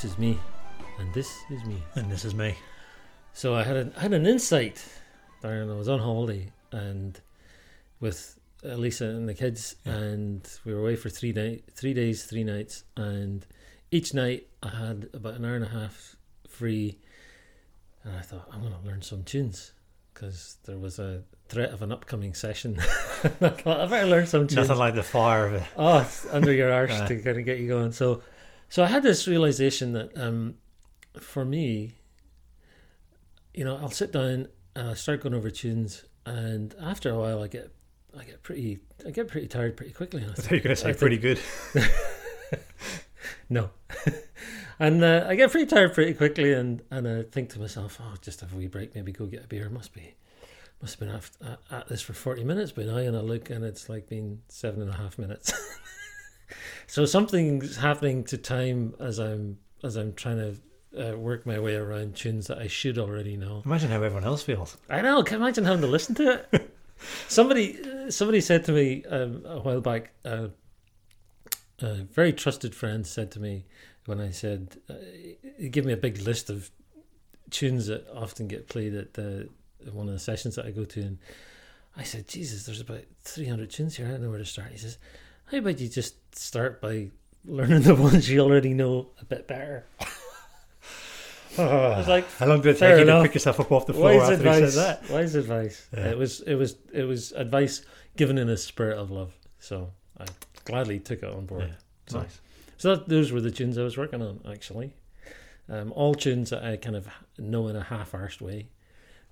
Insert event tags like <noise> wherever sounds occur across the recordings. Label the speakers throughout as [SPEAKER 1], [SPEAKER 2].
[SPEAKER 1] This is me, and this is me.
[SPEAKER 2] And this is me.
[SPEAKER 1] So I had an, I had an insight. I was on holiday and with Lisa and the kids,
[SPEAKER 2] Yeah.
[SPEAKER 1] and we were away for three night, three days, three nights, and each night I had about an hour and a half free, and I thought I'm going to learn some tunes because there was a threat of an upcoming session. <laughs> I thought I better learn some tunes.
[SPEAKER 2] Nothing like the fire of it.
[SPEAKER 1] Oh, it's under your arse <laughs>
[SPEAKER 2] Right.
[SPEAKER 1] to kind of get you going. So, so I had this realization that um, for me, you know, I'll sit down and I start going over tunes, and after a while, I get, I get pretty, I get pretty tired pretty quickly. I <laughs>
[SPEAKER 2] I thought you were going to say
[SPEAKER 1] I think-
[SPEAKER 2] pretty good. <laughs>
[SPEAKER 1] no. <laughs> and uh, I get pretty tired pretty quickly, and, and I think to myself, oh, just have a wee break, maybe go get a beer. Must be, must have been at, at, at this for 40 minutes by now. And I look, and it's like been seven and a half minutes. So something's happening to time as I'm as I'm trying to uh, work my way around tunes that I should already know.
[SPEAKER 2] Imagine how everyone else feels.
[SPEAKER 1] I know. Can imagine having to listen to it? <laughs> somebody, somebody said to me um, a while back. Uh, a very trusted friend said to me when I said, uh, he gave me a big list of tunes that often get played at the one of the sessions that I go to, and I said, Jesus, there's about three hundred tunes here. I don't know where to start. He says, How about you just start by learning <laughs> the ones you already know a bit better? I was like,
[SPEAKER 2] How long did it take you to pick yourself up off the floor
[SPEAKER 1] wise
[SPEAKER 2] after he
[SPEAKER 1] advice.
[SPEAKER 2] said that?
[SPEAKER 1] Wise advice.
[SPEAKER 2] Yeah.
[SPEAKER 1] It was it was it was advice given in a spirit of love. So I gladly took it on board.
[SPEAKER 2] Yeah,
[SPEAKER 1] So,
[SPEAKER 2] nice.
[SPEAKER 1] so that, those were the tunes I was working on actually. Um, all tunes that I kind of know in a half-arsed way,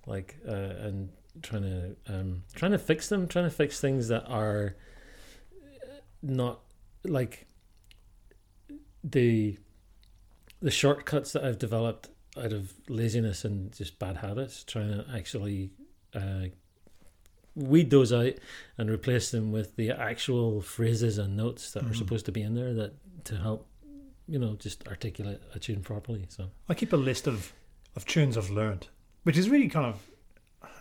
[SPEAKER 1] like uh, and trying to um, trying to fix them, trying to fix things that are not like the the shortcuts that I've developed out of laziness and just bad habits, trying to actually uh, weed those out and replace them with the actual phrases and notes that are
[SPEAKER 2] Mhm.
[SPEAKER 1] supposed to be in there that to help you know just articulate a tune properly. So
[SPEAKER 2] I keep a list of, of tunes I've learned, which is really kind of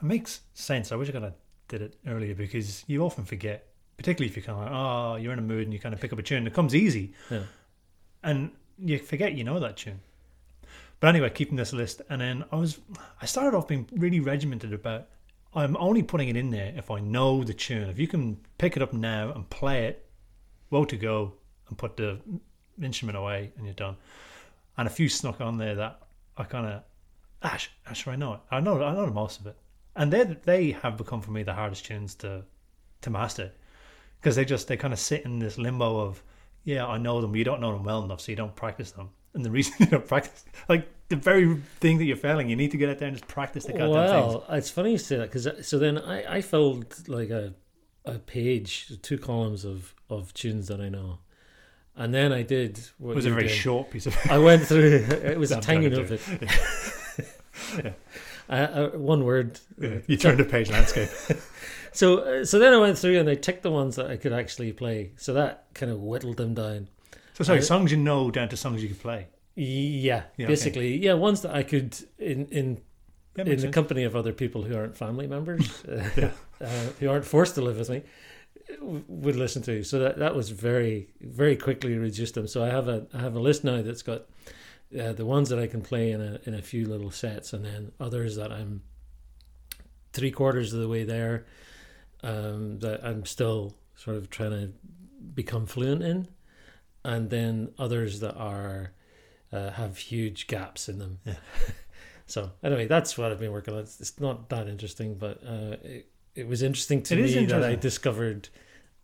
[SPEAKER 2] makes sense. I wish I kind of did it earlier because you often forget, particularly if you're kind of like, oh, you're in a mood and you kind of pick up a tune. It comes easy,
[SPEAKER 1] yeah,
[SPEAKER 2] and you forget you know that tune. But anyway, keeping this list, and then I was I started off being really regimented about I'm only putting it in there if I know the tune. If you can pick it up now and play it, well to go, and put the instrument away, and you're done. And a few snuck on there that I kind of, Ash, Ash, I know it. I know, I know most of it, and they they have become for me the hardest tunes to to master because they just they kind of sit in this limbo of yeah, I know them, but you don't know them well enough, so you don't practice them. And the reason <laughs> you don't practice, like the very thing that you're failing, you need to get out there and just practice the goddamn things.
[SPEAKER 1] well, it's funny you say that because so then I, I filled like a a page, two columns of of tunes that I know, and then I did. What
[SPEAKER 2] It was a very short piece of.
[SPEAKER 1] I went through. <laughs> It was <laughs> a tiny notebook.
[SPEAKER 2] Yeah.
[SPEAKER 1] uh, uh, one word.
[SPEAKER 2] you turned a page landscape. <laughs> <laughs>
[SPEAKER 1] So uh, so then I went through and I ticked the ones that I could actually play. So that kind of whittled them down.
[SPEAKER 2] So sorry,
[SPEAKER 1] I-
[SPEAKER 2] songs you know down to songs you can play.
[SPEAKER 1] Yeah,
[SPEAKER 2] Yeah, okay.
[SPEAKER 1] basically, yeah, ones that I could in in in the
[SPEAKER 2] sense.
[SPEAKER 1] company of other people who aren't family members, <laughs> uh,
[SPEAKER 2] Yeah.
[SPEAKER 1] uh, who aren't forced to live with me, would listen to. So that that was very very quickly reduced them. So I have a I have a list now that's got uh, the ones that I can play in a in a few little sets, and then others that I'm three quarters of the way there, um, that I'm still sort of trying to become fluent in, and then others that are uh, have huge gaps in them.
[SPEAKER 2] Yeah. <laughs>
[SPEAKER 1] so anyway, that's what I've been working on. It's, it's not that interesting, but uh, it, it was interesting to
[SPEAKER 2] It
[SPEAKER 1] me that I discovered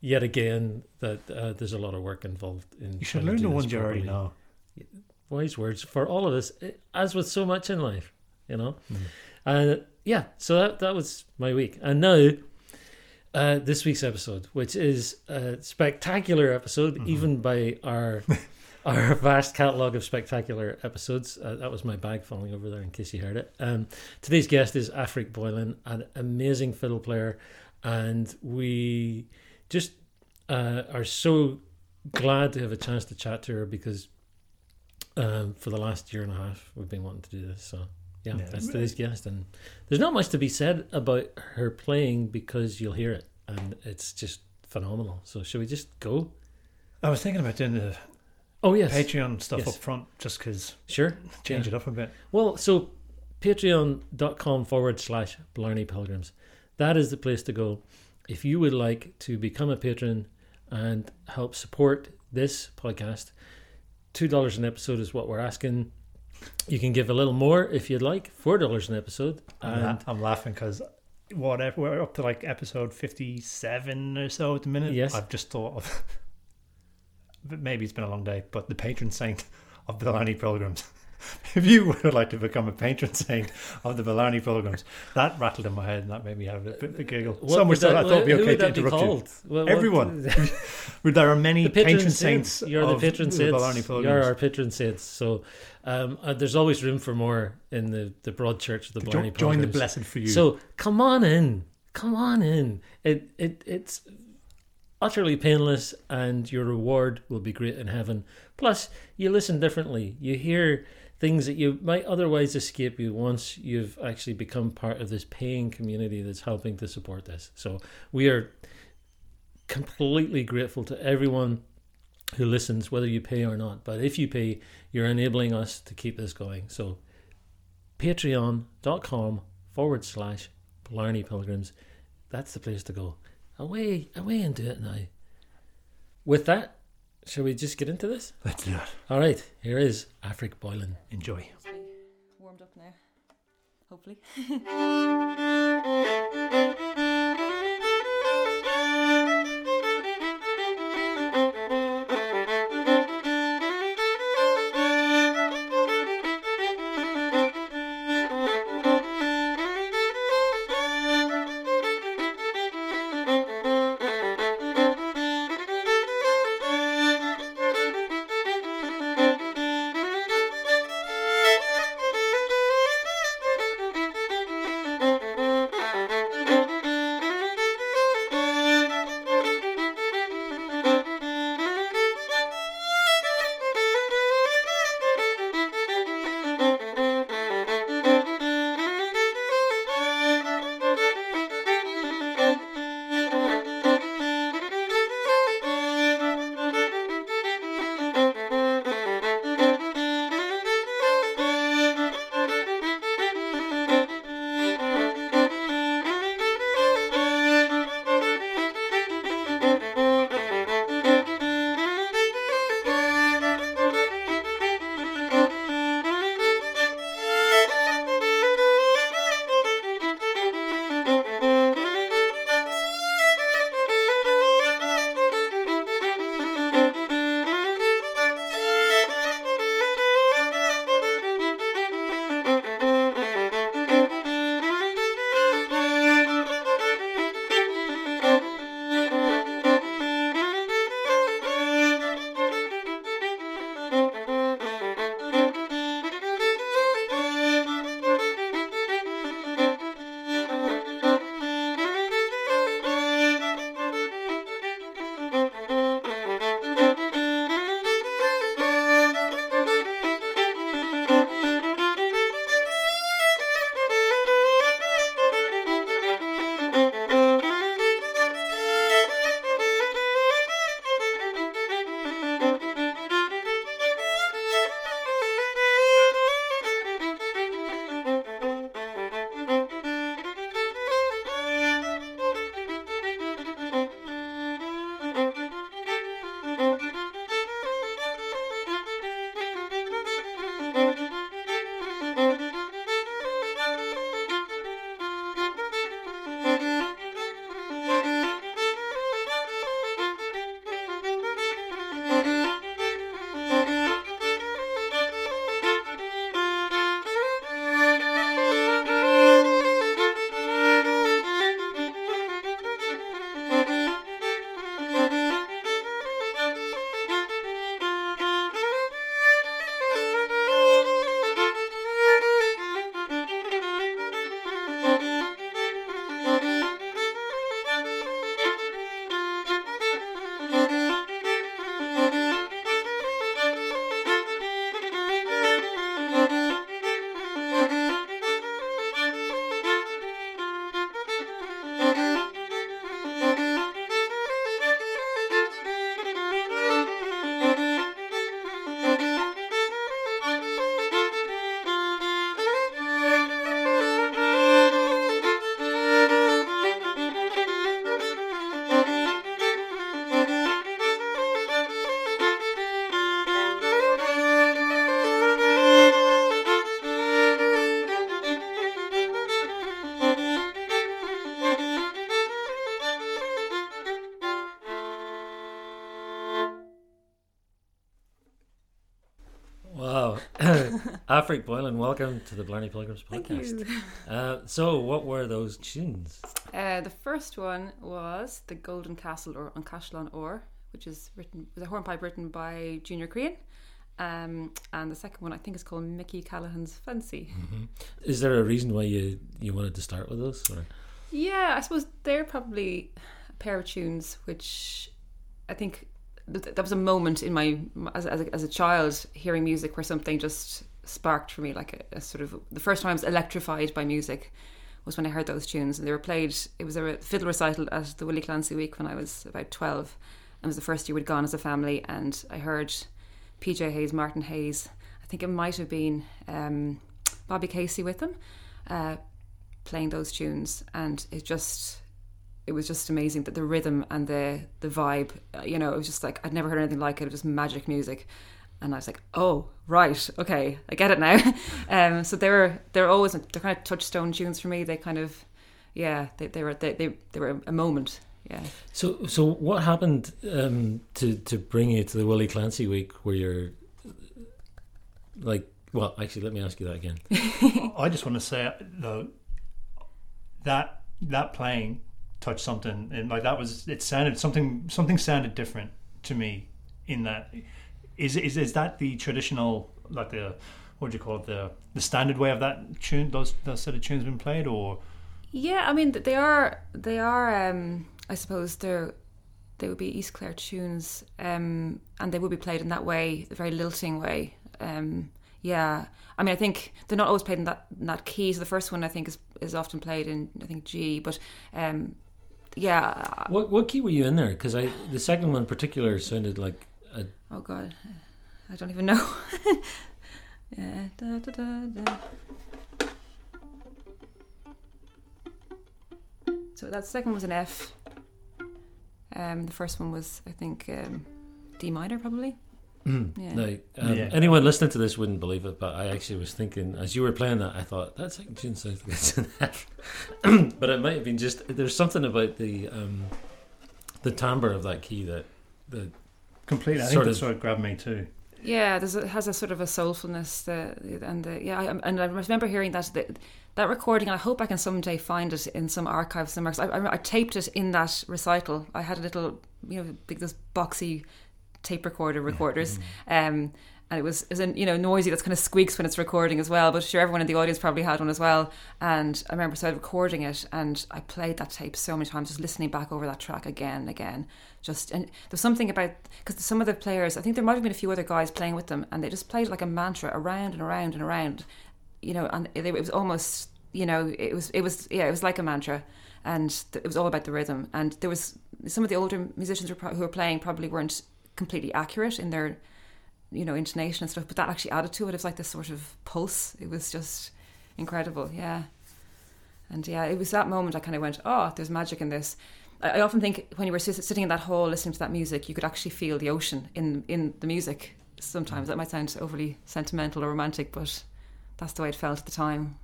[SPEAKER 1] yet again that uh, there's a lot of work involved in.
[SPEAKER 2] You should learn the ones you already know.
[SPEAKER 1] Wise words for all of us, as with so much in life, you know.
[SPEAKER 2] Mhm.
[SPEAKER 1] And yeah, so that that was my week, and now. Uh, this week's episode, which is a spectacular episode,
[SPEAKER 2] Mhm.
[SPEAKER 1] even by our <laughs> our vast catalogue of spectacular episodes. Uh, that was my bag falling over there in case you heard it. Um, today's guest is Afric Boylan, an amazing fiddle player, and we just uh, are so glad to have a chance to chat to her because um, for the last year and a half we've been wanting to do this. So yeah,
[SPEAKER 2] Yeah.
[SPEAKER 1] that's today's guest, and there's not much to be said about her playing because you'll hear it, and it's just phenomenal. So should we just go?
[SPEAKER 2] I was thinking about doing the
[SPEAKER 1] Oh yes,
[SPEAKER 2] Patreon stuff
[SPEAKER 1] Yes.
[SPEAKER 2] up front, just because
[SPEAKER 1] sure.
[SPEAKER 2] change
[SPEAKER 1] Yeah.
[SPEAKER 2] it up a bit.
[SPEAKER 1] Well, so patreon.com forward slash Blarney Pilgrims. That is the place to go. If you would like to become a patron and help support this podcast, $2 an episode is what we're asking. You can give a little more if you'd like, $4 an episode.
[SPEAKER 2] I'm,
[SPEAKER 1] And
[SPEAKER 2] la- I'm laughing because whatever we're up to like episode 57 or so at the minute.
[SPEAKER 1] Yes.
[SPEAKER 2] I've just thought of. <laughs> maybe it's been a long day, but the patron saint of the Blarney Pilgrims. <laughs> <laughs> if you would like to become a patron saint of the Blarney pilgrims, that rattled in my head and that made me have a bit of a giggle.
[SPEAKER 1] what
[SPEAKER 2] so much
[SPEAKER 1] would
[SPEAKER 2] so
[SPEAKER 1] that-
[SPEAKER 2] I thought it'd be okay to interrupt you.
[SPEAKER 1] called? Well, what-
[SPEAKER 2] Everyone. <laughs> There are many
[SPEAKER 1] the patron,
[SPEAKER 2] patron,
[SPEAKER 1] saints.
[SPEAKER 2] saints.
[SPEAKER 1] You're the patron
[SPEAKER 2] the
[SPEAKER 1] saints.
[SPEAKER 2] Blarney
[SPEAKER 1] You're our patron saints. So um, uh, there's always room for more in the, the broad church of the
[SPEAKER 2] Jo-
[SPEAKER 1] Blarney
[SPEAKER 2] join the blessed for you.
[SPEAKER 1] So come on in, come on in. It it it's utterly painless, and your reward will be great in heaven. Plus, you listen differently. You hear things that you might otherwise escape you once you've actually become part of this paying community that's helping to support this. So we are completely grateful to everyone who listens, whether you pay or not. But if you pay, you're enabling us to keep this going. So patreon.com forward slash Blarney Pilgrims. That's the place to go. Away, away and do it now. With that, shall we just get into this?
[SPEAKER 2] Let's do it.
[SPEAKER 1] All right, here is Afric Boylan.
[SPEAKER 2] Enjoy.
[SPEAKER 3] warmed up now. Hopefully. <laughs> thank you.
[SPEAKER 1] Afric Boylan, welcome to the Blarney Pilgrims podcast. Uh, so, what were those tunes?
[SPEAKER 3] Uh, the first one was the Golden Castle or An Caisleán Óir, which is written was a hornpipe written by Junior Crehan. Um, and the second one I think is called Mickey Callahan's Fancy.
[SPEAKER 1] Is there a reason why you, you wanted to start with those? Or?
[SPEAKER 3] Yeah, I suppose they're probably a pair of tunes which I think that was a moment in my as as a, as a child hearing music where something just sparked for me like a, a sort of the first time I was electrified by music was when I heard those tunes and they were played. It was a fiddle recital at the Willie Clancy Week when I was about twelve. And it was the first year we'd gone as a family, and I heard PJ Hayes, Martin Hayes. I think it might have been um, Bobby Casey with them. Uh, playing those tunes and it just it was just amazing that the rhythm and the the vibe you know it was just like I'd never heard anything like it it was magic music and I was like oh right okay I get it now <laughs> um so they were they're always they're kind of touchstone tunes for me they kind of yeah they, they were they, they, they were a moment yeah
[SPEAKER 1] So, so what happened um, to to bring you to the Willie Clancy week where you're like? Well, actually, let me ask you that again. <laughs>
[SPEAKER 2] I just want to say though that that playing touched something, and like that was it sounded something something sounded different to me in that. Is is is that the traditional like the what do you call it the the standard way of that tune those those set of tunes been played or
[SPEAKER 3] Yeah, I mean they are they are um I suppose they're they would be East Clare tunes um and they would be played in that way, a very lilting way. Um yeah. I mean I think they're not always played in that in that key. So the first one I think is is often played in I think G, but um yeah,
[SPEAKER 1] What what key were you in there? Because I the second one in particular sounded like a,
[SPEAKER 3] oh god. I don't even know. <laughs> yeah. Da, da, da, da. So that second was an F. Um, the first one was, I think, um, D minor, probably. Yeah.
[SPEAKER 1] like um,
[SPEAKER 2] Yeah.
[SPEAKER 1] anyone listening to this wouldn't believe it, but I actually was thinking as you were playing that, I thought that second tune sounds like <laughs> an F, <clears throat> but it might have been just there's something about the um, the timbre of that key that that
[SPEAKER 2] completely? I think
[SPEAKER 1] Sort
[SPEAKER 2] that's
[SPEAKER 1] of-
[SPEAKER 2] what grabbed me too.
[SPEAKER 3] Yeah, there's a, it has a sort of a soulfulness, the, and the, yeah, I, and I remember hearing that that, that recording. And I hope I can someday find it in some archive somewhere. 'cause I, I, I taped it in that recital. I had a little, you know, big those boxy tape recorder recorders, um, and it was, you know noisy. That's kind of squeaks when it's recording as well. But sure, everyone in the audience probably had one as well. And I remember so recording it, and I played that tape so many times, just listening back over that track again and again. Just and there's something about because some of the players, I think there might have been a few other guys playing with them, and they just played like a mantra around and around and around, you know. And it, it was almost, you know, it was it was yeah, it was like a mantra, and it was all about the rhythm. And there was some of the older musicians who were playing probably weren't completely accurate in their, you know, intonation and stuff, but that actually added to it. It was like this sort of pulse. It was just incredible, yeah. And yeah, it was that moment I kind of went, oh, there's magic in this. I, often think when you were sitting in that hall listening to that music, you could actually feel the ocean in in the music. Sometimes that might sound overly sentimental or romantic, but that's the way it felt at the time.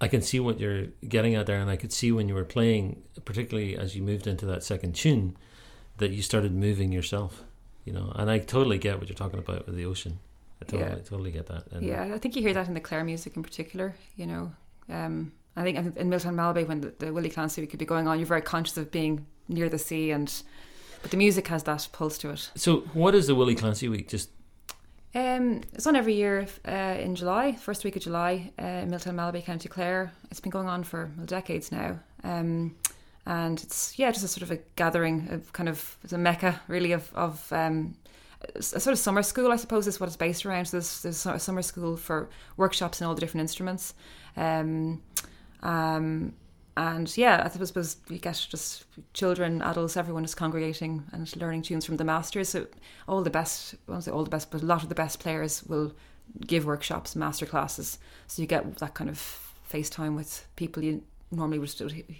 [SPEAKER 1] I can see what you're getting at there, and I could see when you were playing, particularly as you moved into that second tune, that you started moving yourself. You know, and I totally get what you're talking about with the ocean. I totally,
[SPEAKER 3] Yeah.
[SPEAKER 1] totally get that. And
[SPEAKER 3] Yeah, I think you hear that in the Clare music in particular. You know, um, I think in Miltown Malbay when the, the Willie Clancy week could be going on, you're very conscious of being near the sea, and but the music has that pulse to it.
[SPEAKER 1] So, what is the Willie Clancy week? Just
[SPEAKER 3] Um, it's on every year uh, in July, first week of July, uh, in Miltown Malbay, County Clare. It's been going on for well, decades now. Um, and it's, yeah, just a sort of a gathering of kind of, it's a mecca really of, of um, a sort of summer school, I suppose, is what it's based around. So there's, there's a summer school for workshops and all the different instruments. Um, um, and yeah, I suppose you get just children, adults, everyone is congregating and learning tunes from the masters. So all the best, I won't say all the best, but a lot of the best players will give workshops, master classes. So you get that kind of face time with people you normally would,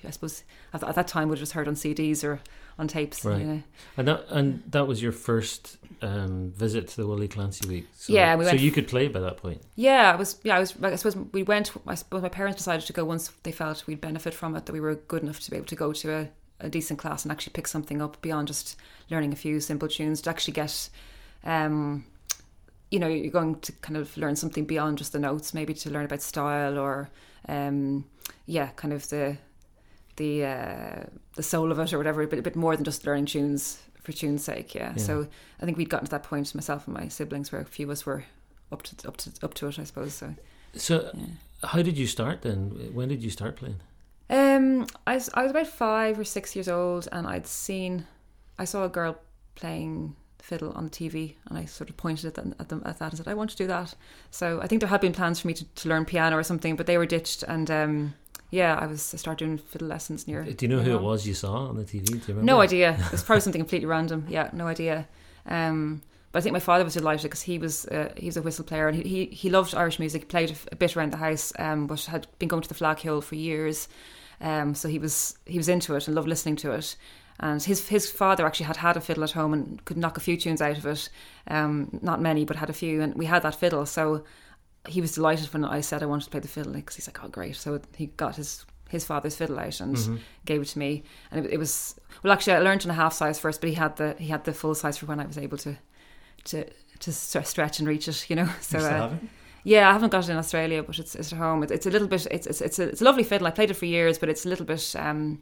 [SPEAKER 3] I suppose, at, at that time would have just heard on CDs or on tapes.
[SPEAKER 1] Right.
[SPEAKER 3] You know.
[SPEAKER 1] and that and that was your first um, visit to the Willie Clancy week. So,
[SPEAKER 3] Yeah, we
[SPEAKER 1] so you could play by that point.
[SPEAKER 3] Yeah, I was. Yeah, I was. I suppose we went. I suppose my parents decided to go once they felt we'd benefit from it, that we were good enough to be able to go to a, a decent class and actually pick something up beyond just learning a few simple tunes to actually get, um, you know you're going to kind of learn something beyond just the notes, maybe to learn about style or um, yeah, kind of the the uh, the soul of it or whatever, but a bit more than just learning tunes for tune's sake. Yeah.
[SPEAKER 1] Yeah.
[SPEAKER 3] So I think we'd gotten to that point myself and my siblings where a few of us were up to up to up to it, I suppose. So
[SPEAKER 1] So,
[SPEAKER 3] yeah.
[SPEAKER 1] how did you start then? When did you start playing?
[SPEAKER 3] Um, I I was about five or six years old, and I'd seen, I saw a girl playing fiddle on TV, and I sort of pointed at them, at them at that and said, "I want to do that." So I think there had been plans for me to, to learn piano or something, but they were ditched, and um, yeah, I was I started doing fiddle lessons near.
[SPEAKER 1] Do you know who it was you saw on the TV? Do you remember?
[SPEAKER 3] No idea. It was probably something completely random. Yeah, no idea. Um, but I think my father was delighted because he was uh, he was a whistle player and he, he he loved Irish music. He played a bit around the house, um, but had been going to the Fleadh Cheoil for years. Um, so he was he was into it and loved listening to it. And his his father actually had had a fiddle at home and could knock a few tunes out of it. Um, not many, but had a few. And we had that fiddle, so he was delighted when I said I wanted to play the fiddle because he's like, "Oh, great!" So he got his his father's fiddle out and
[SPEAKER 1] Mm-hmm.
[SPEAKER 3] gave it to me, and it, it was well. Actually, I learned in a half size first, but he had the he had the full size for when I was able to to to stretch and reach it. You know, <laughs> so
[SPEAKER 2] You
[SPEAKER 3] uh, yeah, I haven't got it in Australia, but it's, it's at home. It's, it's a little bit. It's it's it's a, it's a lovely fiddle. I played it for years, but it's a little bit um,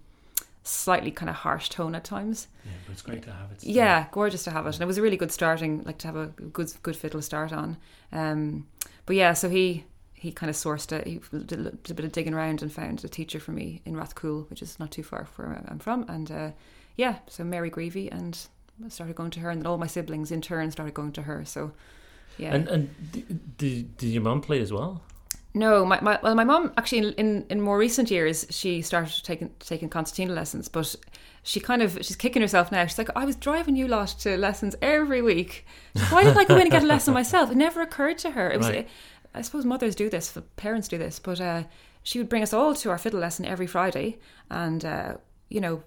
[SPEAKER 3] slightly kind of harsh tone at times.
[SPEAKER 2] Yeah, but it's great to have it. still.
[SPEAKER 3] Yeah, gorgeous to have it, and it was a really good starting, like to have a good good fiddle start on. Um, but yeah, so he he kind of sourced it. He did a, bit of digging around and found a teacher for me in Rathcoole, which is not too far from where I'm from. And uh, yeah, so Mary Greavy, and I started going to her, and then all my siblings in turn started going to her. So yeah,
[SPEAKER 1] And and did, did your mum play as well?
[SPEAKER 3] No, my, my well, my mum actually in, in in more recent years she started taking taking concertina lessons, but she kind of she's kicking herself now. She's like, I was driving you lot to lessons every week. Why didn't I go in and get a lesson myself? It never occurred to her. It was,
[SPEAKER 1] Right.
[SPEAKER 3] I suppose mothers do this, parents do this, but uh, she would bring us all to our fiddle lesson every Friday, and uh, you know,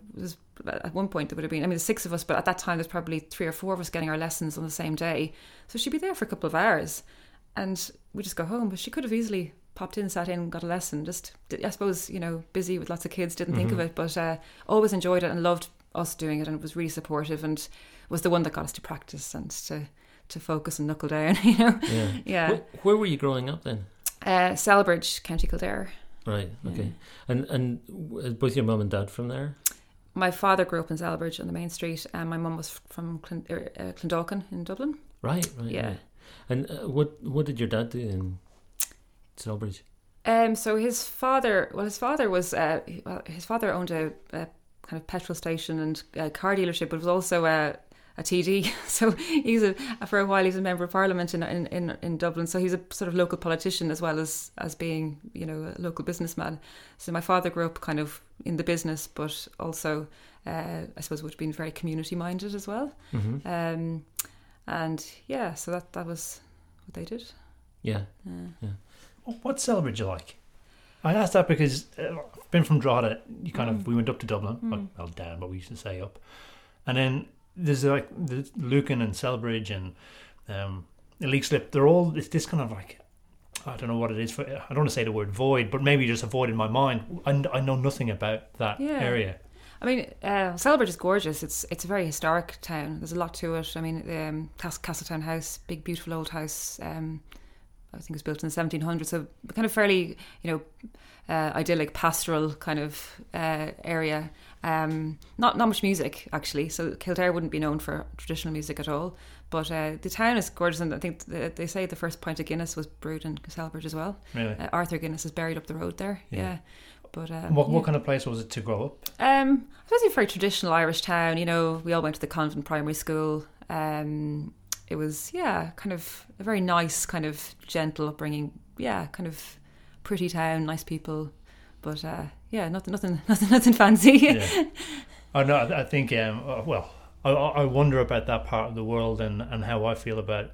[SPEAKER 3] at one point there would have been, I mean, there's six of us, but at that time there's probably three or four of us getting our lessons on the same day. So she'd be there for a couple of hours, and we just go home. But she could have easily popped in, sat in, got a lesson. Just, I suppose, you know, busy with lots of kids, didn't think of
[SPEAKER 1] Mhm.
[SPEAKER 3] it, but uh, always enjoyed it and loved us doing it, and it was really supportive, and was the one that got us to practice and to to focus and knuckle down. <laughs> You know,
[SPEAKER 1] Yeah.
[SPEAKER 3] yeah.
[SPEAKER 1] Where, where were you growing up then?
[SPEAKER 3] Uh, Celbridge, County Kildare.
[SPEAKER 1] Right. Okay.
[SPEAKER 3] Yeah.
[SPEAKER 1] And and both your mum and dad from there.
[SPEAKER 3] My father grew up in Celbridge on the main street, and my mum was from Clin- er, uh, Clondalkin in Dublin.
[SPEAKER 1] Right. Right.
[SPEAKER 3] Yeah.
[SPEAKER 1] right. And uh, what what did your dad do in Celbridge?
[SPEAKER 3] Um, so his father, well, his father was, uh, well, his father owned a, a kind of petrol station and a car dealership, but was also a, a TD. <laughs> So he's a for a while he's a member of parliament in, in in in Dublin. So he's a sort of local politician as well as as being you know a local businessman. So my father grew up kind of in the business, but also uh, I suppose would have been very community minded as well.
[SPEAKER 1] hmm
[SPEAKER 3] Um, and yeah, so that that was what they did.
[SPEAKER 1] Yeah.
[SPEAKER 3] Uh,
[SPEAKER 2] What's Celbridge like? I asked that because uh, I've been from Drogheda. You kind of we went up to Dublin,
[SPEAKER 3] Mm.
[SPEAKER 2] well, well down, but we used to say up. And then there's like the Lucan and Celbridge and um, Slip. They're all it's this kind of like I don't know what it is. For, I don't want to say the word void, but maybe just a void in my mind. I, I know nothing about that
[SPEAKER 3] Yeah.
[SPEAKER 2] area.
[SPEAKER 3] I mean, uh, Celbridge is gorgeous. It's it's a very historic town. There's a lot to it. I mean, um, Cas- Castletown House, big beautiful old house. Um, I think it was built in the 1700s, so kind of fairly, you know, uh, idyllic, pastoral kind of uh, area. Um, not not much music actually. So Kildare wouldn't be known for traditional music at all. But uh, the town is gorgeous, and I think the, they say the first pint of Guinness was brewed in Celbridge as well.
[SPEAKER 2] Really.
[SPEAKER 3] Uh, Arthur Guinness is buried up the road there.
[SPEAKER 2] Yeah.
[SPEAKER 3] But um,
[SPEAKER 2] what,
[SPEAKER 3] yeah.
[SPEAKER 2] what kind of place was it to grow up?
[SPEAKER 3] Um, I suppose it's a very traditional Irish town. You know, we all went to the convent primary school. Um, it was yeah, kind of a very nice, kind of gentle upbringing. Yeah, kind of pretty town, nice people, but uh, yeah, nothing, nothing, <laughs> nothing, nothing fancy.
[SPEAKER 2] yeah. <laughs> I know. I think. Um, uh, well, I, I wonder about that part of the world and, and how I feel about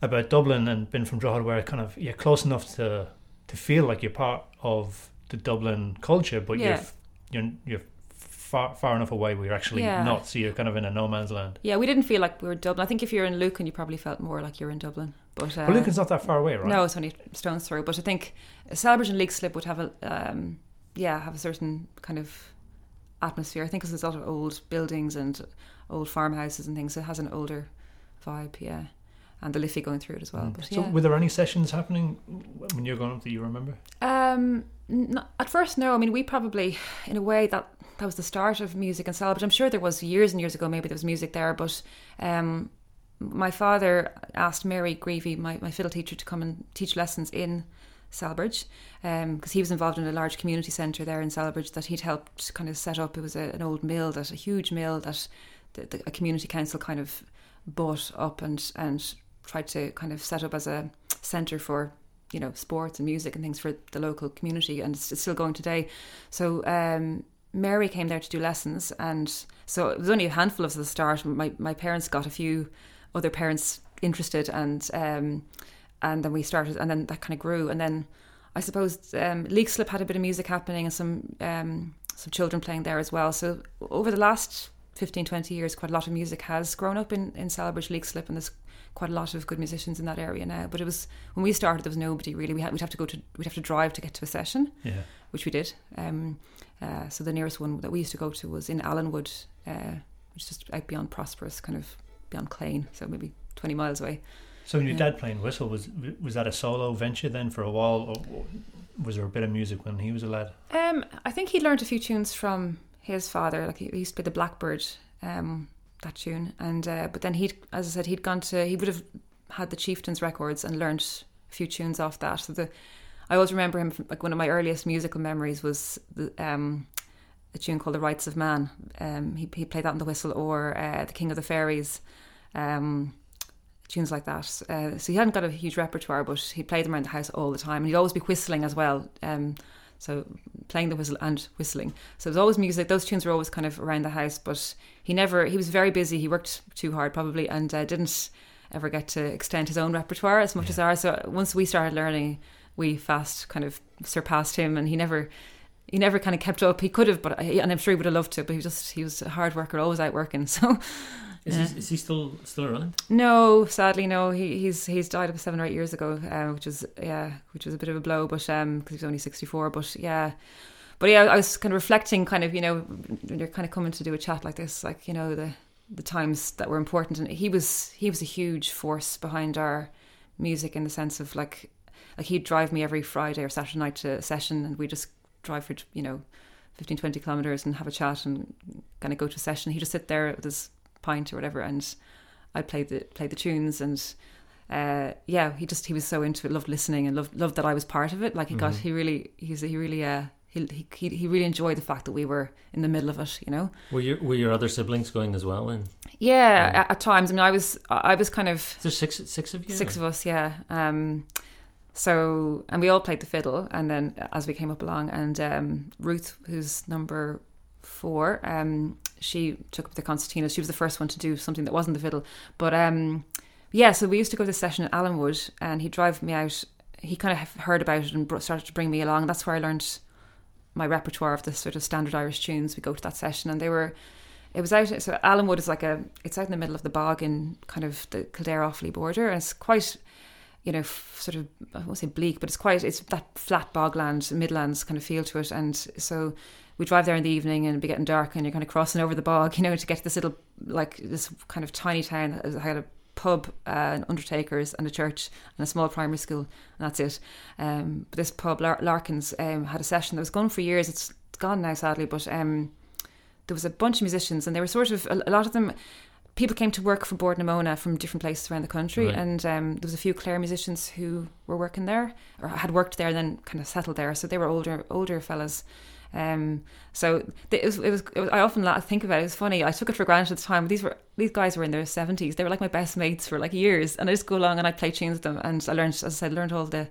[SPEAKER 2] about Dublin and been from Drogheda, where kind of you're close enough to to feel like you're part of the Dublin culture, but
[SPEAKER 3] Yeah.
[SPEAKER 2] you're you're you're far far enough away where you're actually
[SPEAKER 3] Yeah.
[SPEAKER 2] not. So you're kind of in a no man's land.
[SPEAKER 3] yeah, we didn't feel like we were Dublin. I think if you're in Lucan, you probably felt more like you're in Dublin. But uh,
[SPEAKER 2] Lucan's not that far away, right?
[SPEAKER 3] No, it's only stone's throw. But I think Celbridge and slip would have a um, yeah have a certain kind of atmosphere. I think because there's a lot of old buildings and old farmhouses and things. So it has an older vibe. Yeah. And the Liffey going through it as well. But
[SPEAKER 2] Mm. So,
[SPEAKER 3] yeah.
[SPEAKER 2] were there any sessions happening when you were going up that you remember?
[SPEAKER 3] Um, at first, no. I mean, we probably, in a way, that that was the start of music in Celbridge. I'm sure there was years and years ago. Maybe there was music there, but um, my father asked Mary Greavy, my, my fiddle teacher, to come and teach lessons in Celbridge because he was involved in a large community centre there in Celbridge that he'd helped kind of set up. It was a, an old mill, that a huge mill that the, the, a community council kind of bought up and and tried to kind of set up as a centre for you know sports and music and things for the local community, and it's, still going today. So. Um, Mary came there to do lessons, and so it was only a handful of us at the start. My my parents got a few other parents interested, and um, and then we started, and then that kind of grew, and then I suppose um, Leixlip had a bit of music happening, and some um, some children playing there as well. So over the last 15, 20 years, quite a lot of music has grown up in in Celbridge Leixlip, and there's quite a lot of good musicians in that area now. But it was when we started, there was nobody really. We had we'd have to go to we'd have to drive to get to a session
[SPEAKER 2] Yeah.
[SPEAKER 3] which we did. Um, uh, so the nearest one that we used to go to was in Allenwood, uh, which is just out beyond Prosperous, kind of beyond Clane, so maybe 20 miles away.
[SPEAKER 2] So when your
[SPEAKER 3] Yeah.
[SPEAKER 2] dad playing whistle was was that a solo venture then for a while, or was there a bit of music when he was a lad?
[SPEAKER 3] Um, I think he learned a few tunes from his father. Like he, he used to play the Blackbird, um, that tune, and uh, but then he'd, as I said, he'd gone to he would have had the Chieftains records and learned a few tunes off that. So the I always remember him from, like one of my earliest musical memories was the um, a tune called "The Rights of Man." Um, he he played that on the whistle, or uh, "The King of the Fairies." Um, tunes like that. Uh, so he hadn't got a huge repertoire, but he played them around the house all the time, and he'd always be whistling as well. Um, so playing the whistle and whistling. So there's always music. Those tunes were always kind of around the house, but he never. He was very busy. He worked too hard probably, and uh, didn't ever get to extend his own repertoire as much as ours. So once we started learning, we fast kind of surpassed him, and he never. He never kind of kept up. He could have, but and I'm sure he would have loved to. But he was just he was a hard worker, always out working. <laughs> So
[SPEAKER 1] Is,
[SPEAKER 3] Yeah.
[SPEAKER 1] he, is he still still around?
[SPEAKER 3] no, sadly, no. He, he's he's died about seven or eight years ago, uh, which is yeah, which was a bit of a blow. But um, because he was only sixty four. But yeah, but yeah, I was kind of reflecting, kind of you know, when you're kind of coming to do a chat like this, like you know the the times that were important, and he was he was a huge force behind our music in the sense of like like he'd drive me every Friday or Saturday night to a session, and we just drive for you know 15, 20 kilometers and have a chat and kind of go to a session. He'd just sit there with his pint or whatever, and I'd play the play the tunes and uh, yeah, he just he was so into it, loved listening and loved loved that I was part of it. Like he got he really he's he really uh he, he he really enjoyed the fact that we were in the middle of it, you know.
[SPEAKER 1] Were your were your other siblings going as well? And
[SPEAKER 3] Yeah, at, at times. I mean, I was I was kind of
[SPEAKER 1] there six six of you?
[SPEAKER 3] six of us, yeah. Um, so and we all played the fiddle, and then as we came up along, and um, Ruth, who's number four, um, she took up the concertina. She was the first one to do something that wasn't the fiddle, but um, yeah. So we used to go to this session at Allenwood, and he'd drive me out. He kind of heard about it and started to bring me along. That's where I learned my repertoire of the sort of standard Irish tunes. We go to that session, and they were. It was out. So Allenwood is like a. It's out in the middle of the bog in kind of the Kildare Offaly border, and it's quite you know, f- sort of I won't say bleak, but it's quite it's that flat bogland, Midlands kind of feel to it, and so we drive there in the evening and it'd be getting dark, and you're kind of crossing over the bog, <laughs> you know, to get to this little like this kind of tiny town that had a pub, uh, an undertaker's, and a church, and a small primary school, and that's it. Um, but this pub, Lar- Larkins, um, had a session that was gone for years. It's gone now, sadly, but um, there was a bunch of musicians, and they were sort of a, a lot of them people came to work for Bord na Móna from different places around the country,
[SPEAKER 1] Right.
[SPEAKER 3] and um, there was a few Clare musicians who were working there or had worked there and then kind of settled there. So they were older older fellas. Um, so it was, it was, it was. I often la- think about it. It was funny. I took it for granted at the time. These were these guys were in their seventies. They were like my best mates for like years, and I just go along and I play tunes with them. And I learned, as I said, learned all the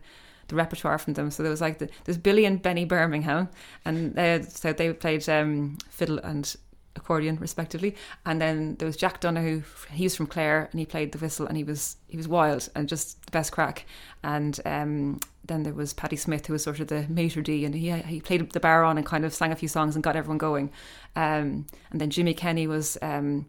[SPEAKER 3] the repertoire from them. So there was like the, there's Billy and Benny Birmingham, and uh, so they played um, fiddle and accordion respectively. And then there was Jack Donahue he was from Clare and he played the whistle and he was he was wild and just the best crack. And um, then there was Paddy Smith who was sort of the maitre d and he he played the bodhrán and kind of sang a few songs and got everyone going. Um, and then Jimmy Kenny was um,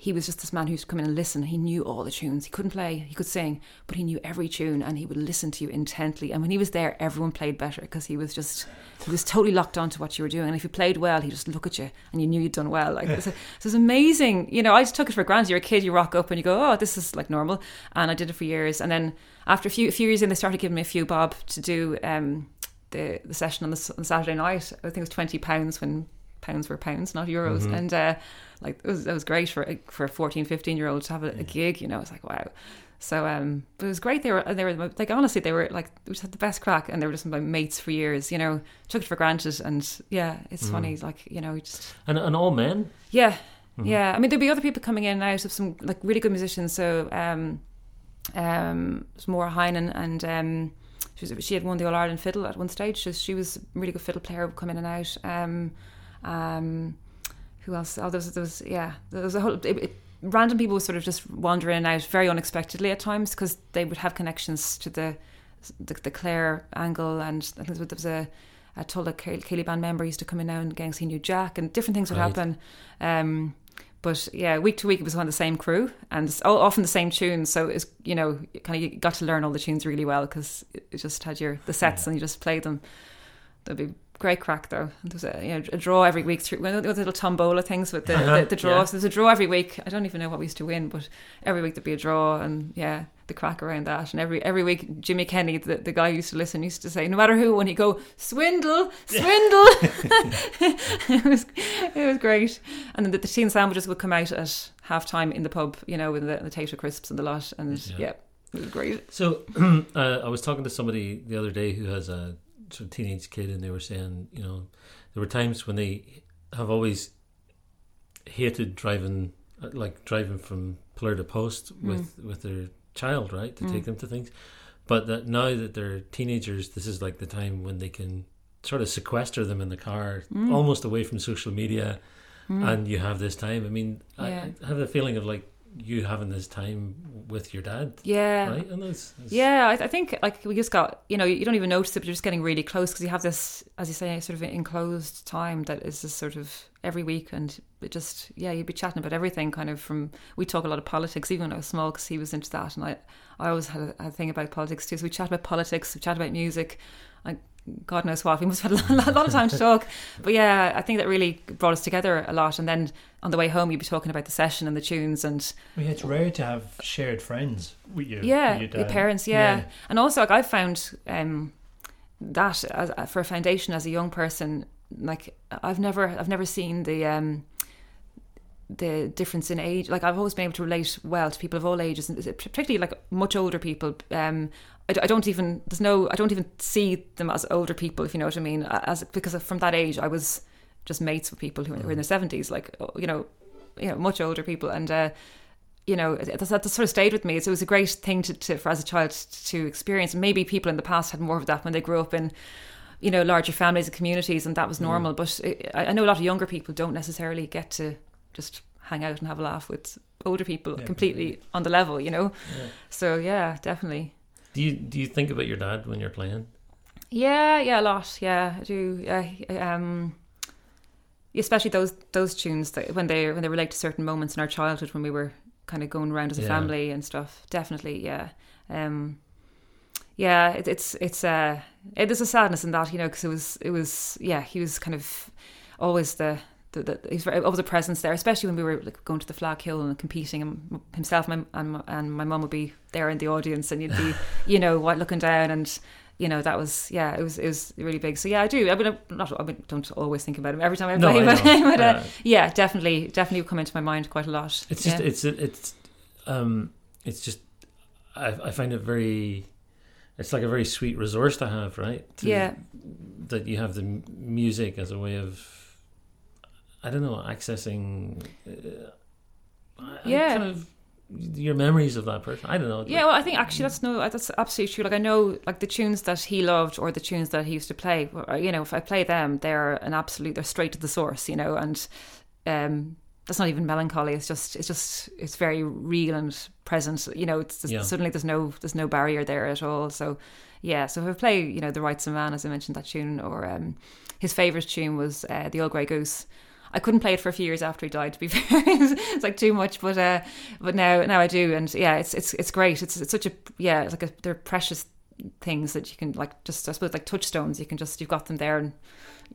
[SPEAKER 3] he was just this man who'd come in and listen. He knew all the tunes. He couldn't play, he could sing, but he knew every tune and he would listen to you intently. And when he was there, everyone played better because he was just he was totally locked onto what you were doing. And if you played well, he'd just look at you and you knew you'd done well. Like yeah. so it was amazing. You know, I just took it for granted. You're a kid, you rock up and you go, oh, this is like normal. And I did it for years. And then after a few a few years in, they started giving me a few bob to do um, the the session on the on Saturday night. I think it was twenty pounds when pounds were pounds, not euros. Mm-hmm. And uh, like it was, it was great for for a 14 15 year old to have a, a gig you know? It's like wow. So um but it was great. They were they were like honestly they were like we just had the best crack and they were just my mates for years you know? Took it for granted and yeah it's mm. funny like you know just
[SPEAKER 1] and, and all men?
[SPEAKER 3] Yeah. Mm-hmm. yeah. I mean there'd be other people coming in and out of some like really good musicians. So um um Maura Heinen and um she, was, she had won the All Ireland fiddle at one stage. So she was a really good fiddle player coming in and out. Um um who else? Oh, there was, there was yeah, there was a whole. It, it, random people sort of just wander in and out very unexpectedly at times because they would have connections to the the, the Clare angle, and I think there was a a Tulla Ceilidh band member used to come in now and again, he knew Jack, and different things would right. happen. Um, but yeah, week to week it was on the same crew and often the same tunes. So it's you know kind of you got to learn all the tunes really well because it just had your the sets yeah. and you just played them. That'd be great crack though. There was a, you know, a draw every week through one of those little tombola things with the, uh-huh, the, the draws. Yeah. There's a draw every week. I don't even know what we used to win, but every week there'd be a draw, and yeah, the crack around that. And every every week, Jimmy Kenny, the, the guy who used to listen, used to say, no matter who, when he go swindle, swindle. <laughs> <laughs> it was it was great. And then the, the tea and sandwiches would come out at half time in the pub, you know, with the, the Tayto crisps and the lot, and yeah. yeah it was great.
[SPEAKER 1] So <clears throat> uh, I was talking to somebody the other day who has a sort of teenage kid, and they were saying, you know, there were times when they have always hated driving, uh, like driving from pillar to post mm. with mm. with their child, right, to mm. take them to things. But that now that they're teenagers, this is like the time when they can sort of sequester them in the car, mm. almost away from social media, mm. and you have this time. I mean, yeah. I have the feeling of like you having this time with your dad.
[SPEAKER 3] Yeah.
[SPEAKER 1] Right? And it's,
[SPEAKER 3] it's... Yeah, I, I, think like we just got, you know, you don't even notice it, but you're just getting really close because you have this, as you say, sort of enclosed time that is just sort of every week. And it just, yeah, you'd be chatting about everything kind of from, we talk a lot of politics, even when I was small because he was into that. And I, I always had a, a thing about politics too. So we chat about politics, we chat about music. I God knows what. We must have had a lot of time to talk. <laughs> But yeah, I think that really brought us together a lot. And then on the way home, you'd be talking about the session and the tunes. And
[SPEAKER 2] well, yeah, it's rare to have shared friends with you.
[SPEAKER 3] Yeah, with your, your, parents. Yeah. yeah. and also like I found um, that as, for a foundation as a young person, like I've never, I've never seen the. Um, the difference in age like i've always been able to relate well to people of all ages and particularly like much older people um I, I don't even there's no I don't even see them as older people if you know what I mean as because from that age I was just mates with people who were in their seventies like oh, you know you know much older people and uh, you know that, that sort of stayed with me. So it was a great thing to, to for as a child to experience. Maybe people in the past had more of that when they grew up in you know larger families and communities, and that was normal. Mm. But I know a lot of younger people don't necessarily get to just hang out and have a laugh with older people yeah. completely on the level, you know. Yeah. So yeah, definitely.
[SPEAKER 1] Do you do you think about your dad when you're playing?
[SPEAKER 3] Yeah, yeah, a lot. Yeah, I do. Yeah, um, especially those those tunes that when they when they relate to certain moments in our childhood when we were kind of going around as a yeah. family and stuff. Definitely, yeah. Um, yeah, it, it's it's uh, it, there's a sadness in that, you know, because it was it was yeah, he was kind of always the the, the, he's very, always a presence there, especially when we were like, going to the Fleadh Cheoil and competing. And himself and my, and my mum would be there in the audience, and you'd be, <laughs> you know, looking down, and you know that was yeah, it was it was really big. So yeah, I do. I mean, I'm not I mean, don't always think about him every time I play, no, <laughs> but uh, yeah, definitely, definitely come into my mind quite a lot.
[SPEAKER 1] It's just yeah. it's it's um it's just I I find it very. It's like a very sweet resource to have, right? To,
[SPEAKER 3] yeah.
[SPEAKER 1] That you have the music as a way of I don't know, accessing. Uh, yeah. Kind of your memories of that person. I don't know.
[SPEAKER 3] Yeah, well, I think actually that's no, that's absolutely true. Like I know, like the tunes that he loved or the tunes that he used to play. You know, if I play them, they're an absolute. They're straight to the source. You know, and um, that's not even melancholy. It's just, it's just, it's very real and present. You know, it's just, yeah. suddenly there's no, there's no barrier there at all. So, yeah. So if I play, you know, the Rights of Man, as I mentioned that tune, or um, his favorite tune was uh, the Old Grey Goose I couldn't play it for a few years after he died. To be <laughs> fair, it's like too much. But uh, but now now I do, and yeah, it's it's it's great. It's it's such a yeah, it's like a, they're precious things that you can like just I suppose like touchstones. You can just you've got them there and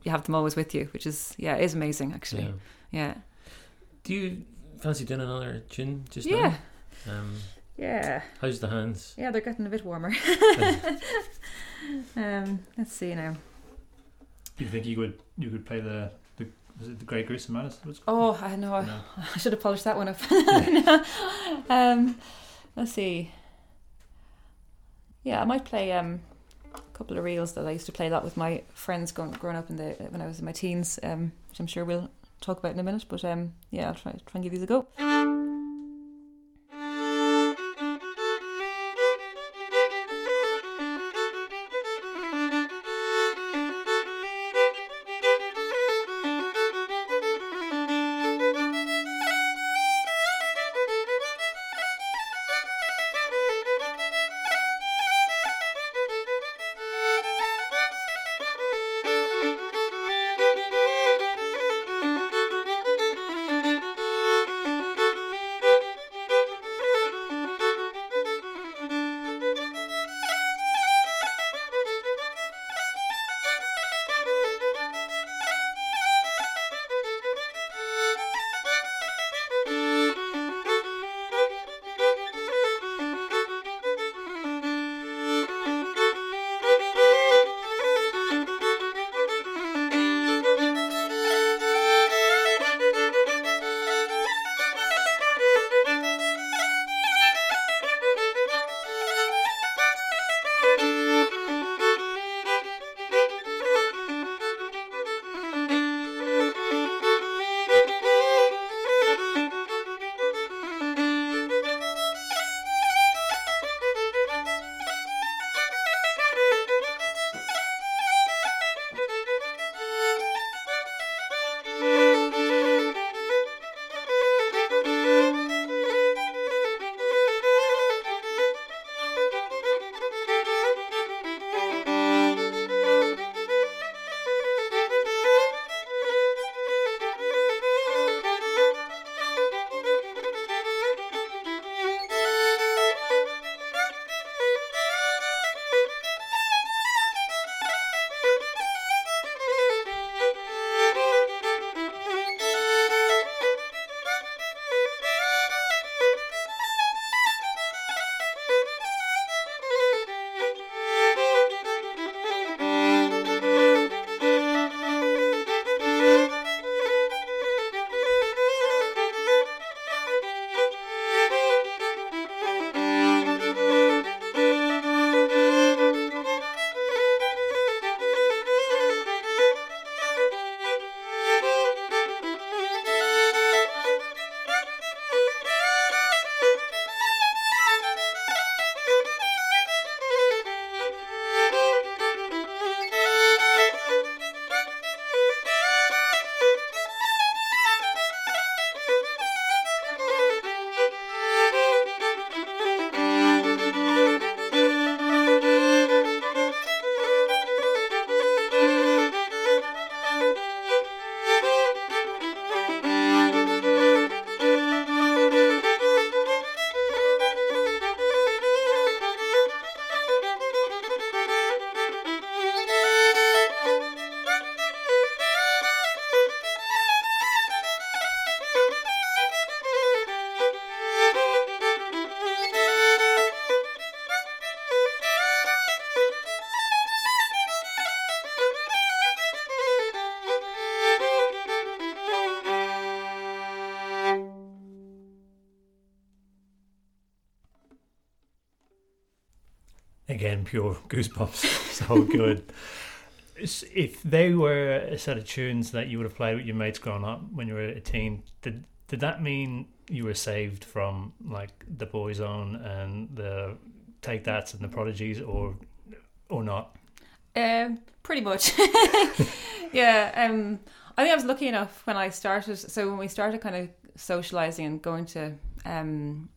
[SPEAKER 3] you have them always with you, which is yeah, it is amazing actually.
[SPEAKER 1] Yeah.
[SPEAKER 3] Yeah,
[SPEAKER 1] Do you fancy doing another tune just
[SPEAKER 3] yeah,
[SPEAKER 1] now? Um,
[SPEAKER 3] yeah,
[SPEAKER 1] how's the hands?
[SPEAKER 3] yeah. They're getting a bit warmer. <laughs> um, let's see now.
[SPEAKER 2] Do you think you could you could play the the was it the Grey Goose Man? Is- what's-
[SPEAKER 3] Oh, I know. I,
[SPEAKER 2] No. <laughs>
[SPEAKER 3] I should have polished that one up. <laughs> <laughs> um, let's see. Yeah, I might play um, a couple of reels that I used to play a lot with my friends going, growing up in the when I was in my teens, um, which I'm sure we'll talk about in a minute. But um, yeah, I'll try try and give these a go.
[SPEAKER 2] Pure <laughs> goosebumps. so good. If they were a set of tunes that you would have played with your mates growing up when you were a teen, did did that mean you were saved from like the boys Boyzone and the Take That's and the Prodigies, or or not?
[SPEAKER 3] Um, pretty much. <laughs> yeah. Um, I think I was lucky enough when I started. So when we started kind of socializing and going to um,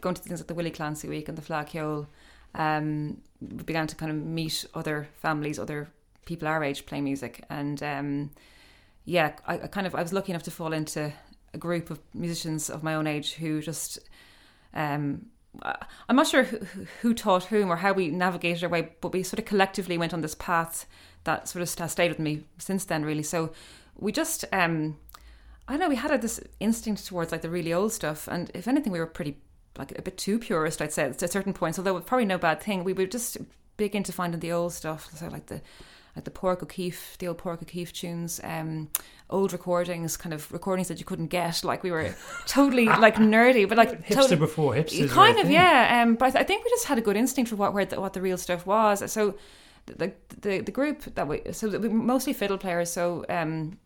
[SPEAKER 3] going to things like the Willie Clancy Week and the Fleadh Cheoil, um, we began to kind of meet other families, other people our age playing music, and um, yeah, I, I kind of I was lucky enough to fall into a group of musicians of my own age who just um I'm not sure who, who taught whom or how we navigated our way, but we sort of collectively went on this path that sort of has stayed with me since then, really. So we just, um, I don't know, we had this instinct towards like the really old stuff, and if anything, we were pretty like a bit too purist, I'd say, at certain points. Although it's probably no bad thing, we were just big into finding the old stuff, so like the like the Pádraig O'Keeffe, the old Pádraig O'Keeffe tunes, um, old recordings, kind of recordings that you couldn't get. Like we were <laughs> totally like nerdy, but like
[SPEAKER 2] hipster
[SPEAKER 3] totally,
[SPEAKER 2] before hipster,
[SPEAKER 3] kind of, yeah. Um, but I, th- I, think we just had a good instinct for what where the, what the real stuff was. So the the, the group that we so we mostly fiddle players. So um,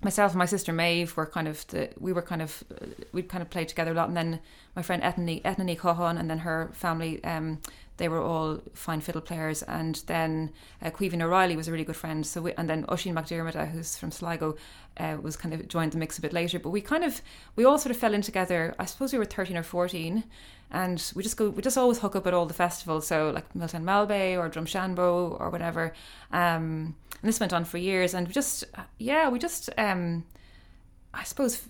[SPEAKER 3] myself and my sister Maeve were kind of the we were kind of uh, we'd kind of played together a lot, and then my friend Ethne Ethne Cohan and then her family um, they were all fine fiddle players. And then uh, Caoimhín O'Reilly was a really good friend. So we, and then Oisin McDermott, uh, who's from Sligo, uh, was kind of joined the mix a bit later. But we kind of we all sort of fell in together. I suppose we were thirteen or fourteen, and we just go we just always hook up at all the festivals. So like Miltown Malbay or Drumshanbo or whatever. Um, and this went on for years. And we just yeah we just um, I suppose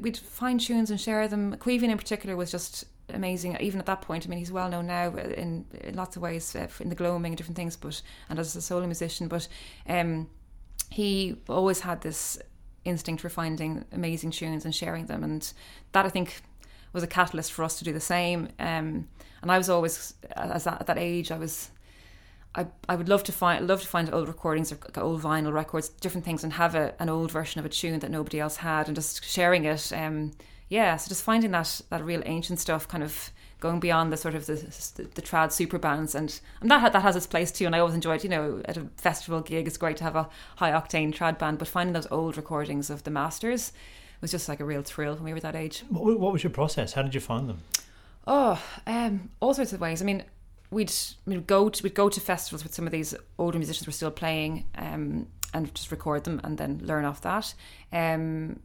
[SPEAKER 3] we'd find tunes and share them. Caoimhín in particular was just amazing. Even at that point, I mean, he's well known now in, in lots of ways uh, in the gloaming and different things, but and as a solo musician. But um, he always had this instinct for finding amazing tunes and sharing them, and that I think was a catalyst for us to do the same. Um, and I was always, as that, at that age, I was. I, I would love to find love to find old recordings or old vinyl records, different things, and have a, an old version of a tune that nobody else had, and just sharing it. Um, yeah, so just finding that that real ancient stuff, kind of going beyond the sort of the, the, the trad super bands, and, and that that has its place too. And I always enjoyed, you know, at a festival gig, it's great to have a high octane trad band, but finding those old recordings of the masters was just like a real thrill when we were that age.
[SPEAKER 2] What, what was your process? How did you find them?
[SPEAKER 3] Oh, um, all sorts of ways. I mean, we'd we'd go to we'd go to festivals with some of these older musicians were still playing, um, and just record them and then learn off that. Um,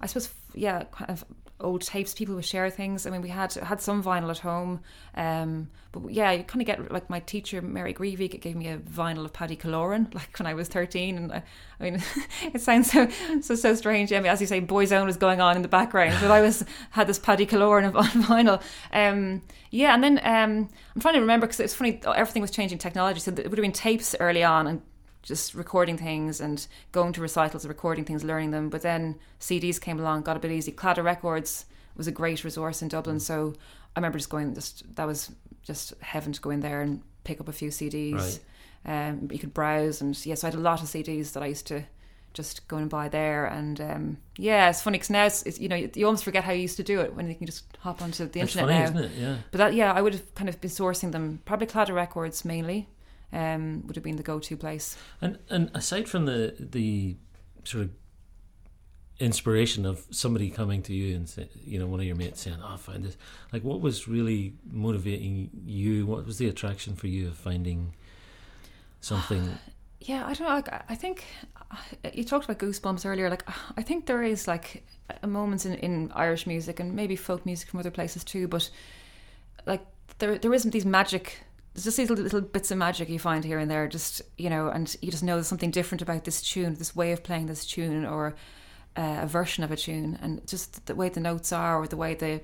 [SPEAKER 3] I suppose yeah, kind of old tapes. People would share things. I mean, we had had some vinyl at home, um, but yeah, you kind of get like my teacher Mary Greavy gave me a vinyl of Paddy Killoran, <laughs> like when I was thirteen, and I, I mean, <laughs> it sounds so so so strange. I mean, as you say, Boyzone was going on in the background, but I was had this Paddy Killoran <laughs> on vinyl. Um, yeah, and then um, I'm trying to remember because it's funny. Everything was changing technology, so it would have been tapes early on, and just recording things and going to recitals, recording things, learning them. But then CDs came along, got a bit easy. Claddagh Records was a great resource in Dublin, so I remember just going. Just that was just heaven to go in there and pick up a few CDs. Right. Um, you could browse, and yeah, so I had a lot of CDs that I used to just go and buy there. And um, yeah, it's funny because now it's, it's, you know you almost forget how you used to do it when you can just hop onto the
[SPEAKER 1] That's
[SPEAKER 3] internet
[SPEAKER 1] funny,
[SPEAKER 3] now.
[SPEAKER 1] Isn't it? Yeah.
[SPEAKER 3] But that yeah, I would have kind of been sourcing them probably Claddagh Records mainly um, would have been the go-to place.
[SPEAKER 1] And and aside from the the sort of inspiration of somebody coming to you and say, you know, one of your mates saying, "Oh, I find this," like, what was really motivating you? What was the attraction for you of finding something? <sighs>
[SPEAKER 3] yeah, I don't know. Like, I think uh, you talked about goosebumps earlier. Like, I think there is like a moments in, in Irish music and maybe folk music from other places too, but like there there isn't these magic there's just these little bits of magic you find here and there, just you know, and you just know there's something different about this tune, this way of playing this tune, or uh, a version of a tune, and just the way the notes are, or the way the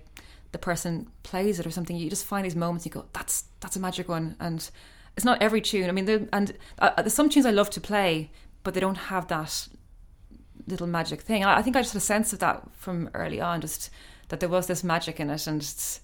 [SPEAKER 3] the person plays it, or something. You just find these moments. You go, that's that's a magic one, and it's not every tune. I mean, and uh, there's some tunes I love to play, but they don't have that little magic thing. I, I think I just had a sense of that from early on, just that there was this magic in it, and it's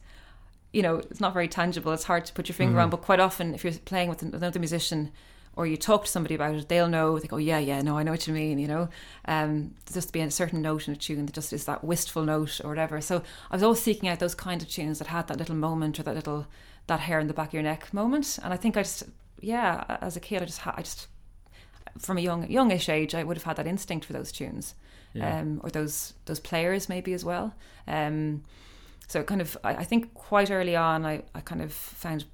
[SPEAKER 3] you know, it's not very tangible. It's hard to put your finger mm-hmm. on. But quite often, if you're playing with another musician or you talk to somebody about it, they'll know. They go, "Yeah, yeah, no, I know what you mean." You know, um, just to be a certain note in a tune that just is that wistful note or whatever. So I was always seeking out those kind of tunes that had that little moment or that little that hair in the back of your neck moment. And I think I just, yeah, as a kid, I just, I just, from a young, youngish age, I would have had that instinct for those tunes, yeah. um, or those those players maybe as well. Um, so kind of, I, I think quite early on, I, I kind of found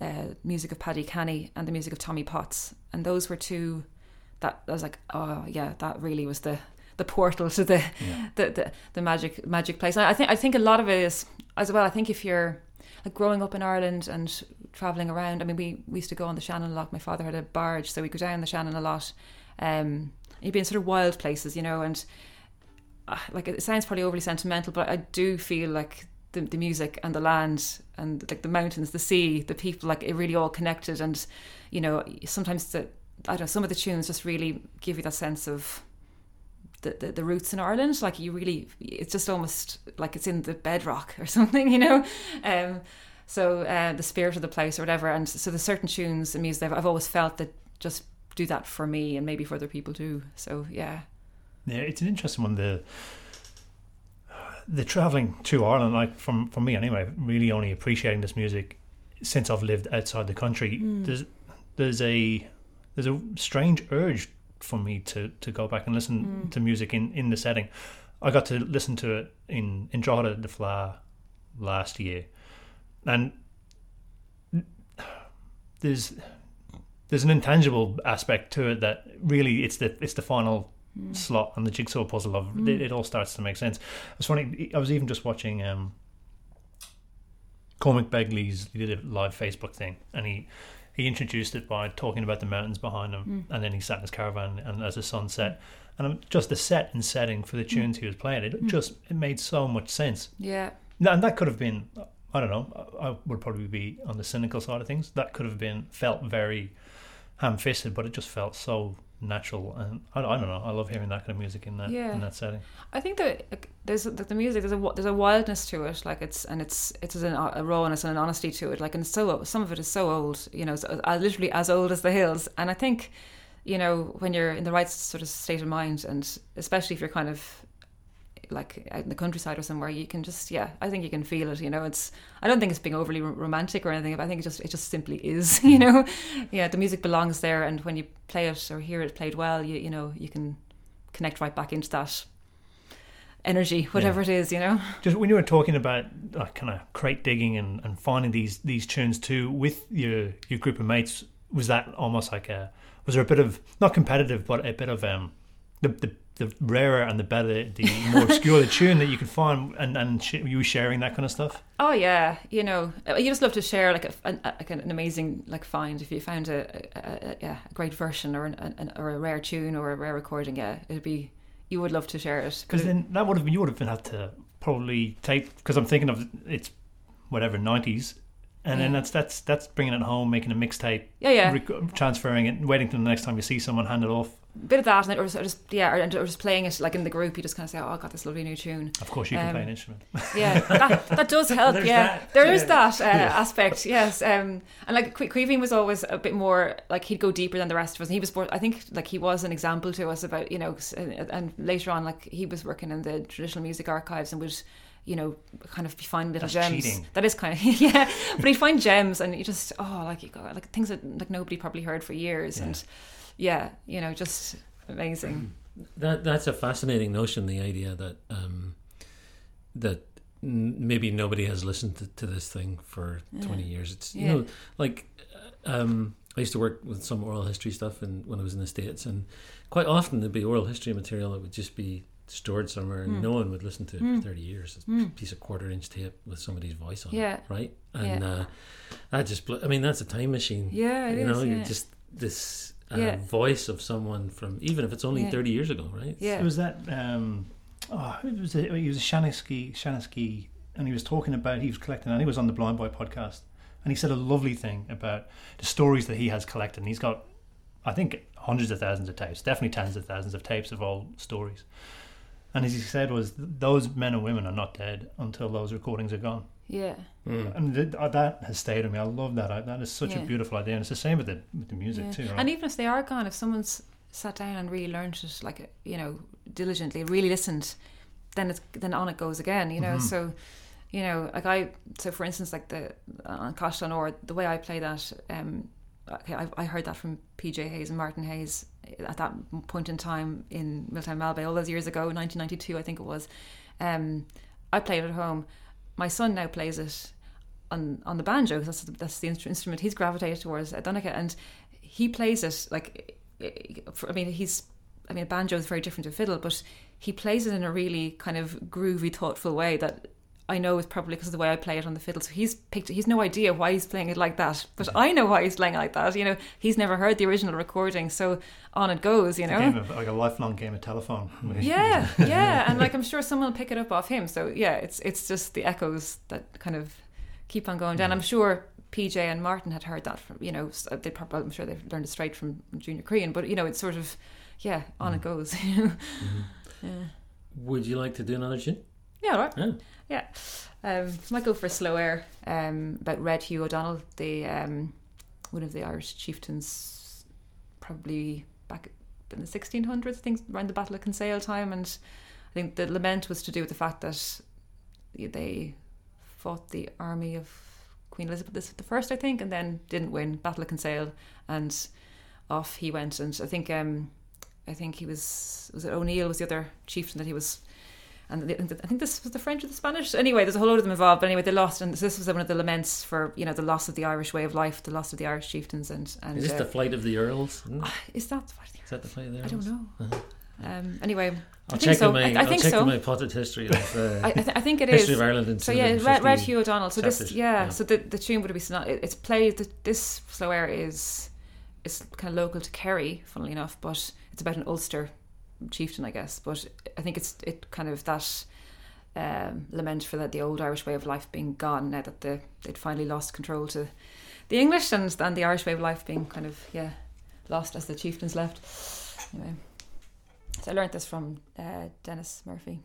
[SPEAKER 3] uh, music of Paddy Canny and the music of Tommy Potts, and those were two that I was like, oh yeah, that really was the the portal to the yeah. the, the, the magic magic place. And I think I think a lot of it is as well. I think if you're like growing up in Ireland and traveling around, I mean, we, we used to go on the Shannon a lot. My father had a barge, so we go down the Shannon a lot. Um, you'd be in sort of wild places, you know, and uh, like it sounds probably overly sentimental, but I do feel like the, the music and the land and like the mountains, the sea, the people, like it really all connected. And you know, sometimes the I don't know, some of the tunes just really give you that sense of the, the, the, roots in Ireland. Like you really, it's just almost like it's in the bedrock or <laughs> something, you know. Um, so uh, the spirit of the place or whatever. And so there's certain tunes and music I've always felt that just do that for me and maybe for other people too. So yeah.
[SPEAKER 2] Yeah, it's an interesting one. The the traveling to Ireland, like from for me anyway, really only appreciating this music since I've lived outside the country. Mm. There's there's a there's a strange urge for me to to go back and listen mm. to music in in the setting. I got to listen to it in in Drogheda the Fleadh last year, and there's there's an intangible aspect to it that really it's the it's the final mm. slot on the jigsaw puzzle of mm. it, it, all starts to make sense. It's funny. I was even just watching um, Cormac Begley's he did a live Facebook thing, and he he introduced it by talking about the mountains behind him, mm. and then he sat in his caravan and as the sun set, and just the set and setting for the mm. tunes he was playing, it mm. just it made so much sense.
[SPEAKER 3] Yeah,
[SPEAKER 2] and that could have been. I don't know. I would probably be on the cynical side of things. That could have been felt very ham-fisted, but it just felt so natural and I, I, don't know I love hearing that kind of music in that yeah. in that setting
[SPEAKER 3] I think that there's the, the music there's a there's a wildness to it like it's and it's it's an, a rawness and an honesty to it like and so some of it is so old you know so, uh, literally as old as the hills and I think you know when you're in the right sort of state of mind and especially if you're kind of like out in the countryside or somewhere, you can just yeah, I think you can feel it. You know, it's I don't think it's being overly romantic or anything. I think it just it just simply is. <laughs> You know, yeah, the music belongs there, and when you play it or hear it played well, you you know you can connect right back into that energy, whatever yeah. it is, you know.
[SPEAKER 2] Just when you were talking about uh, kind of crate digging and, and finding these these tunes too with your your group of mates, was that almost like a was there a bit of not competitive, but a bit of um the the the rarer and the better, the more obscure the tune that you can find, and and sh- you sharing that kind of stuff.
[SPEAKER 3] Oh yeah, you know, you just love to share like a, an, like an amazing like find if you found a, a, a yeah a great version or an, an, or a rare tune or a rare recording. Yeah, it'd be you would love to share it
[SPEAKER 2] because then that would have been you would have been had to probably take because I'm thinking of it's whatever nineties and yeah. then that's that's that's bringing it home, making a mixtape,
[SPEAKER 3] yeah, yeah,
[SPEAKER 2] rec- transferring it, waiting till the next time you see someone hand it off
[SPEAKER 3] bit of that, and or just, or just yeah, or, or, just playing it like in the group. You just kind of say, "Oh, I got this lovely new tune."
[SPEAKER 2] Of course, you can um, play an instrument.
[SPEAKER 3] yeah, that, that does <laughs> help. yeah, that. there is that uh, aspect. Yes, um, and like Caoimhín was always a bit more like he'd go deeper than the rest of us. And he was, more, I think, like he was an example to us about you know, and later on, like he was working in the traditional music archives and would you know, kind of find little
[SPEAKER 2] That's
[SPEAKER 3] gems.
[SPEAKER 2] Cheating.
[SPEAKER 3] That is kind of <laughs> yeah, but he'd find gems, and you just oh, like you go like things that like nobody probably heard for years, yeah. and yeah, you know, just amazing.
[SPEAKER 1] That that's a fascinating notion. The idea that um, that maybe nobody has listened to, to this thing for yeah. 20 years it's you know like um, i used to work with some oral history stuff and when i was in the states and quite often there'd be oral history material that would just be stored somewhere and mm. no one would listen to it mm. for 30 years it's mm. a piece of quarter inch tape with somebody's voice on
[SPEAKER 3] yeah.
[SPEAKER 1] it right and yeah. uh, that just i mean that's a time machine
[SPEAKER 3] yeah
[SPEAKER 1] you
[SPEAKER 3] know
[SPEAKER 1] is, you're just this uh, yeah. voice of someone from even if it's only yeah. 30 years ago right
[SPEAKER 3] yeah
[SPEAKER 2] it was that um oh it was a, he was a Shanaski Shanaski and he was talking about he was collecting and he was on the Blind Boy podcast and he said a lovely thing about the stories that he has collected and he's got I think hundreds of thousands of tapes definitely tens of thousands of tapes of all stories and as he said was those men and women are not dead until those recordings are gone
[SPEAKER 3] yeah.
[SPEAKER 2] Mm. And th- uh, that has stayed with me. I love that. that is such yeah. a beautiful idea. And it's the same with the, with the music yeah. too. Right?
[SPEAKER 3] And even if they are gone, if someone's sat down and really learned it, like, you know, diligently, really listened, then it's, then on it goes again, you know? Mm-hmm. So, you know, like I, so for instance, like the, An Caisleán Óir or the way I play that, um, okay, I, I heard that from PJ Hayes and Martin Hayes at that point in time in Miltown Malbay all those years ago, 1992, I think it was. Um, I played at home my son now plays it on on the banjo because that's that's the instrument he's gravitated towards at Donica, and he plays it like I mean he's I mean banjo is very different to fiddle, but he plays it in a really kind of groovy, thoughtful way that I know is probably because of the way I play it on the fiddle. So he's picked. He's no idea why he's playing it like that, but I know why he's playing it like that. You know, he's never heard the original recording, so on it goes. You
[SPEAKER 2] A
[SPEAKER 3] know,
[SPEAKER 2] game of, like a lifelong game of telephone. <laughs>
[SPEAKER 3] yeah, yeah, and like I'm sure someone will pick it up off him. So yeah, it's it's just the echoes that kind of keep on going down. I'm sure PJ and Martin had heard that from you know they probably I'm sure they've learned it straight from Junior Crehan, but you know it's sort of yeah on it mm. goes. <laughs> Mm-hmm. yeah,
[SPEAKER 1] Would you like to do another tune?
[SPEAKER 3] yeah, right.
[SPEAKER 1] Yeah.
[SPEAKER 3] Yeah. Um, might go for a Slow Air um, about Red Hugh O'Donnell, the um, one of the Irish chieftains, probably back in the 1600s, I think, around the Battle of Kinsale time. And I think the lament was to do with the fact that they fought the army of Queen Elizabeth I, I think, and then didn't win Battle of Kinsale, and off he went. And I think um, I think he was was it O'Neill was the other chieftain that he was and the, I think this was the French or the Spanish. Anyway, there's a whole load of them involved. But anyway, they lost, and this was one of the laments for you know the loss of the Irish way of life, the loss of the Irish chieftains, and and
[SPEAKER 1] Is this
[SPEAKER 3] uh,
[SPEAKER 1] the flight of the earls? Hmm?
[SPEAKER 3] is that
[SPEAKER 1] Is that the flight of the
[SPEAKER 3] I
[SPEAKER 1] earls?
[SPEAKER 3] don't know.
[SPEAKER 1] Uh-huh.
[SPEAKER 3] Um, anyway, I
[SPEAKER 1] I'll
[SPEAKER 3] think
[SPEAKER 1] check
[SPEAKER 3] so.
[SPEAKER 1] my.
[SPEAKER 3] I, I think
[SPEAKER 1] check
[SPEAKER 3] so.
[SPEAKER 1] my potted history of uh,
[SPEAKER 3] I, I, th- I think it is history
[SPEAKER 1] of Ireland.
[SPEAKER 3] So yeah, Red,
[SPEAKER 1] 250
[SPEAKER 3] Red Hugh O'Donnell. So this, yeah,
[SPEAKER 1] yeah.
[SPEAKER 3] So the the tune would be it's played. The, this slow air is is kind of local to Kerry, funnily enough, but it's about an Ulster chieftain, I guess. But I think it's it kind of that um, lament for that the old Irish way of life being gone now that the they'd finally lost control to the English and and the Irish way of life being kind of yeah lost as the chieftains left. Anyway, so I learned this from uh, Denis Murphy.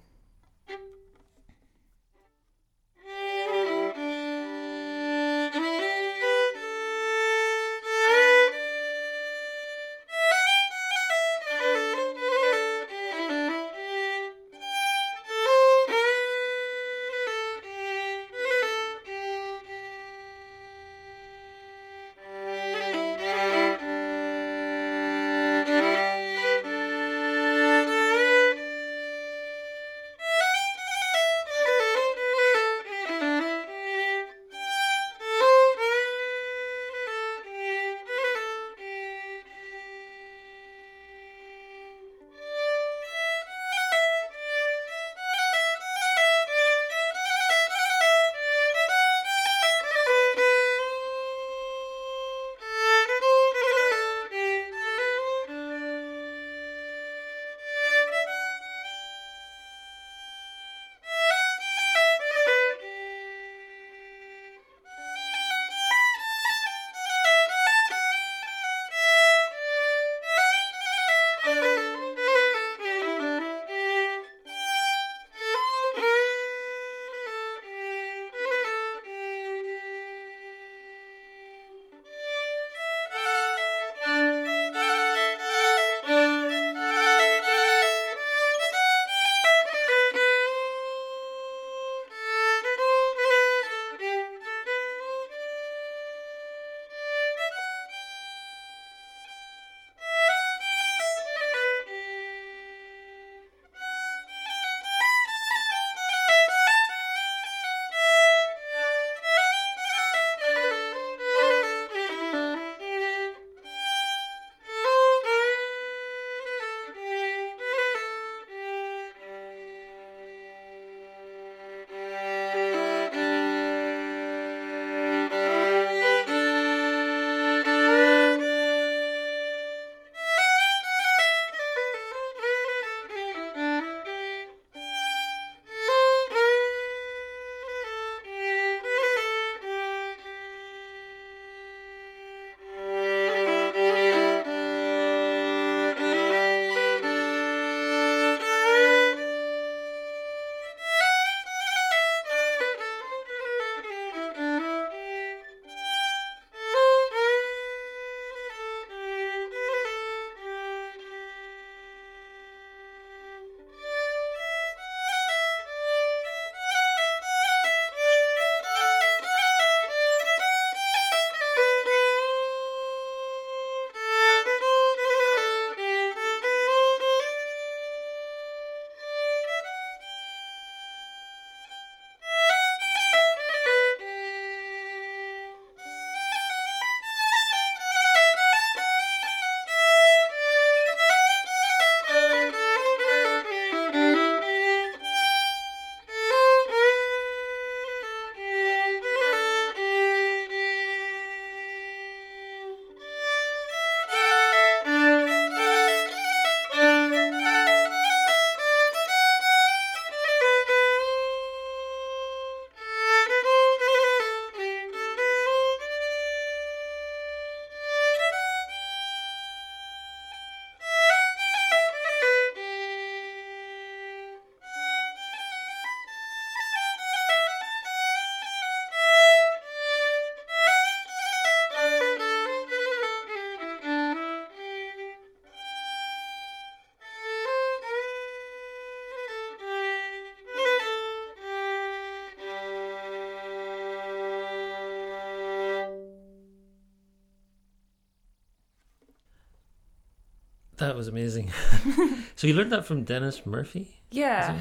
[SPEAKER 1] That was amazing. <laughs> so you learned that from Denis Murphy?
[SPEAKER 3] Yeah.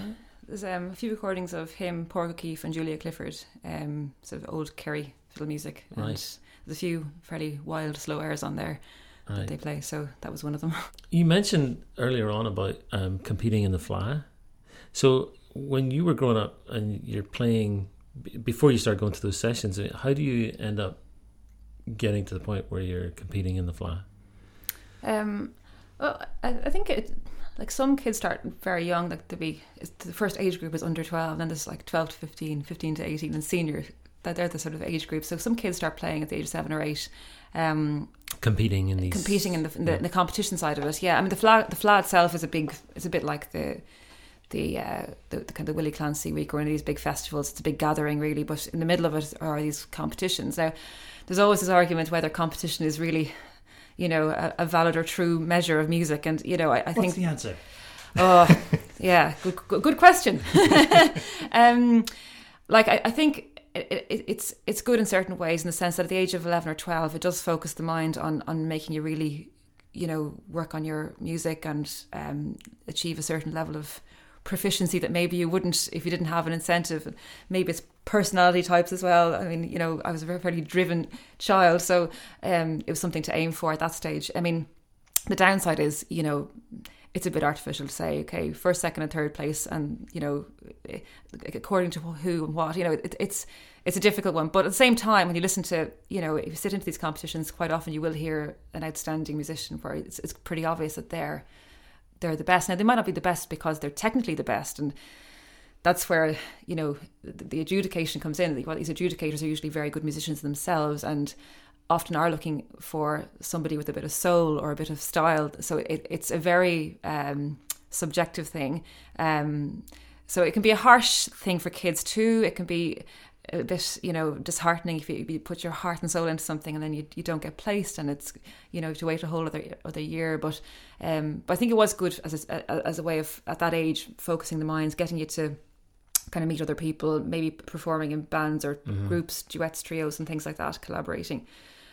[SPEAKER 3] There's um, a few recordings of him, Paul O'Keefe, and Julia Clifford, um, sort of old Kerry fiddle music. And
[SPEAKER 1] Right.
[SPEAKER 3] There's a few fairly wild, slow airs on there that they play, so that was one of them. <laughs>
[SPEAKER 1] You mentioned earlier on about um, competing in the Fleadh. So when you were growing up and you're playing before you start going to those sessions, how do you end up getting to the point where you're competing in the Fleadh?
[SPEAKER 3] Um, well, I, I think it like some kids start very young. Like to be the first age group is under twelve, then there's like twelve to 15, 15 to eighteen, and senior. That they're the sort of age group. So some kids start playing at the age of seven or eight. Um,
[SPEAKER 1] Competing in these
[SPEAKER 3] competing in the, in the,
[SPEAKER 1] yeah.
[SPEAKER 3] in the competition side of it. Yeah, I mean the Fleadh the Fleadh itself is a big is a bit like the the uh, the, the kind of Willie Clancy week or any of these big festivals. It's a big gathering really, but in the middle of it are these competitions. Now, there's always this argument whether competition is really you know a, a valid or true measure of music, and you know I, I
[SPEAKER 2] What's
[SPEAKER 3] think
[SPEAKER 2] the answer?
[SPEAKER 3] Oh, <laughs> yeah, good, good, good question. <laughs> um, like I, I think it, it, it's it's good in certain ways in the sense that at the age of eleven or twelve, it does focus the mind on on making you really, you know, work on your music and um, achieve a certain level of proficiency that maybe you wouldn't if you didn't have an incentive. Maybe it's personality types as well. I mean, you know, I was a very fairly driven child, so um, it was something to aim for at that stage. I mean, the downside is, you know, it's a bit artificial to say, okay, first, second, and third place, and you know, eh, according to who and what, you know, it, it's it's a difficult one. But at the same time, when you listen to, you know, if you sit into these competitions, quite often you will hear an outstanding musician where it's, it's pretty obvious that they're they're the best. Now they might not be the best because they're technically the best, and that's where you know the, adjudication comes in. Well, these adjudicators are usually very good musicians themselves, and often are looking for somebody with a bit of soul or a bit of style. So it, it's a very um, subjective thing. Um, so it can be a harsh thing for kids too. It can be a bit, you know, disheartening if you, you put your heart and soul into something and then you, you don't get placed, and it's, you know, to wait a whole other other year. But um, but I think it was good as a, as a way of at that age focusing the minds, getting you to kind of meet other people, maybe performing in bands or groups, duets, trios, and things like that, collaborating.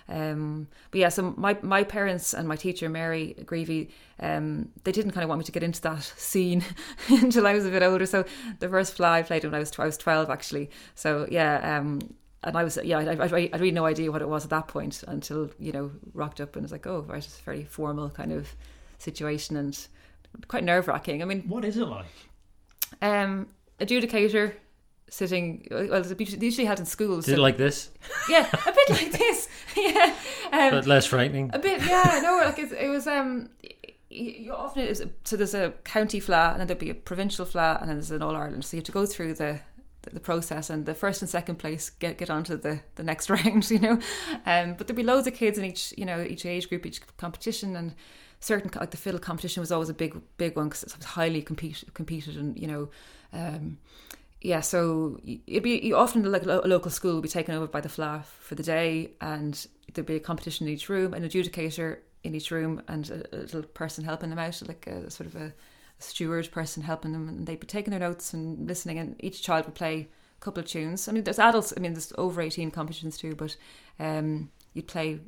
[SPEAKER 3] Um, but yeah, so my my parents and my teacher Mary Greavy, um, they didn't kind of want me to get into that <laughs> scene <laughs> until I was a bit older. So the first Fleadh I played when I was tw- I was twelve actually. So yeah, um, and I was yeah I, I, I had really no idea what it was at that point until you know rocked up and was like oh right it's a very formal kind of situation and quite nerve wracking. I mean
[SPEAKER 2] What is it like?
[SPEAKER 3] um, adjudicator sitting well it's usually held in schools.
[SPEAKER 1] Is it like this, <laughs>
[SPEAKER 3] yeah, a bit like this. <laughs> yeah, um,
[SPEAKER 1] but less frightening?
[SPEAKER 3] a bit. Yeah, no, like it's, it was. Um, you, often it so there's a county Fleadh and then there'd be a provincial Fleadh and then there's an all Ireland. So you have to go through the. The process and the first and second place get get onto the, the next <laughs> round, you know, um, but there'd be loads of kids in each you know each age group, each competition, and certain like the fiddle competition was always a big big one because it was highly compete, competed and you know um, yeah, so it'd be often like a local school would be taken over by the Fleadh for the day, and there'd be a competition in each room, an adjudicator in each room, and a, a little person helping them out, like a sort of a, steward person helping them, and they'd be taking their notes and listening, and each child would play a couple of tunes. I mean, there's adults. I mean, there's over eighteen competitions too, but um, you'd play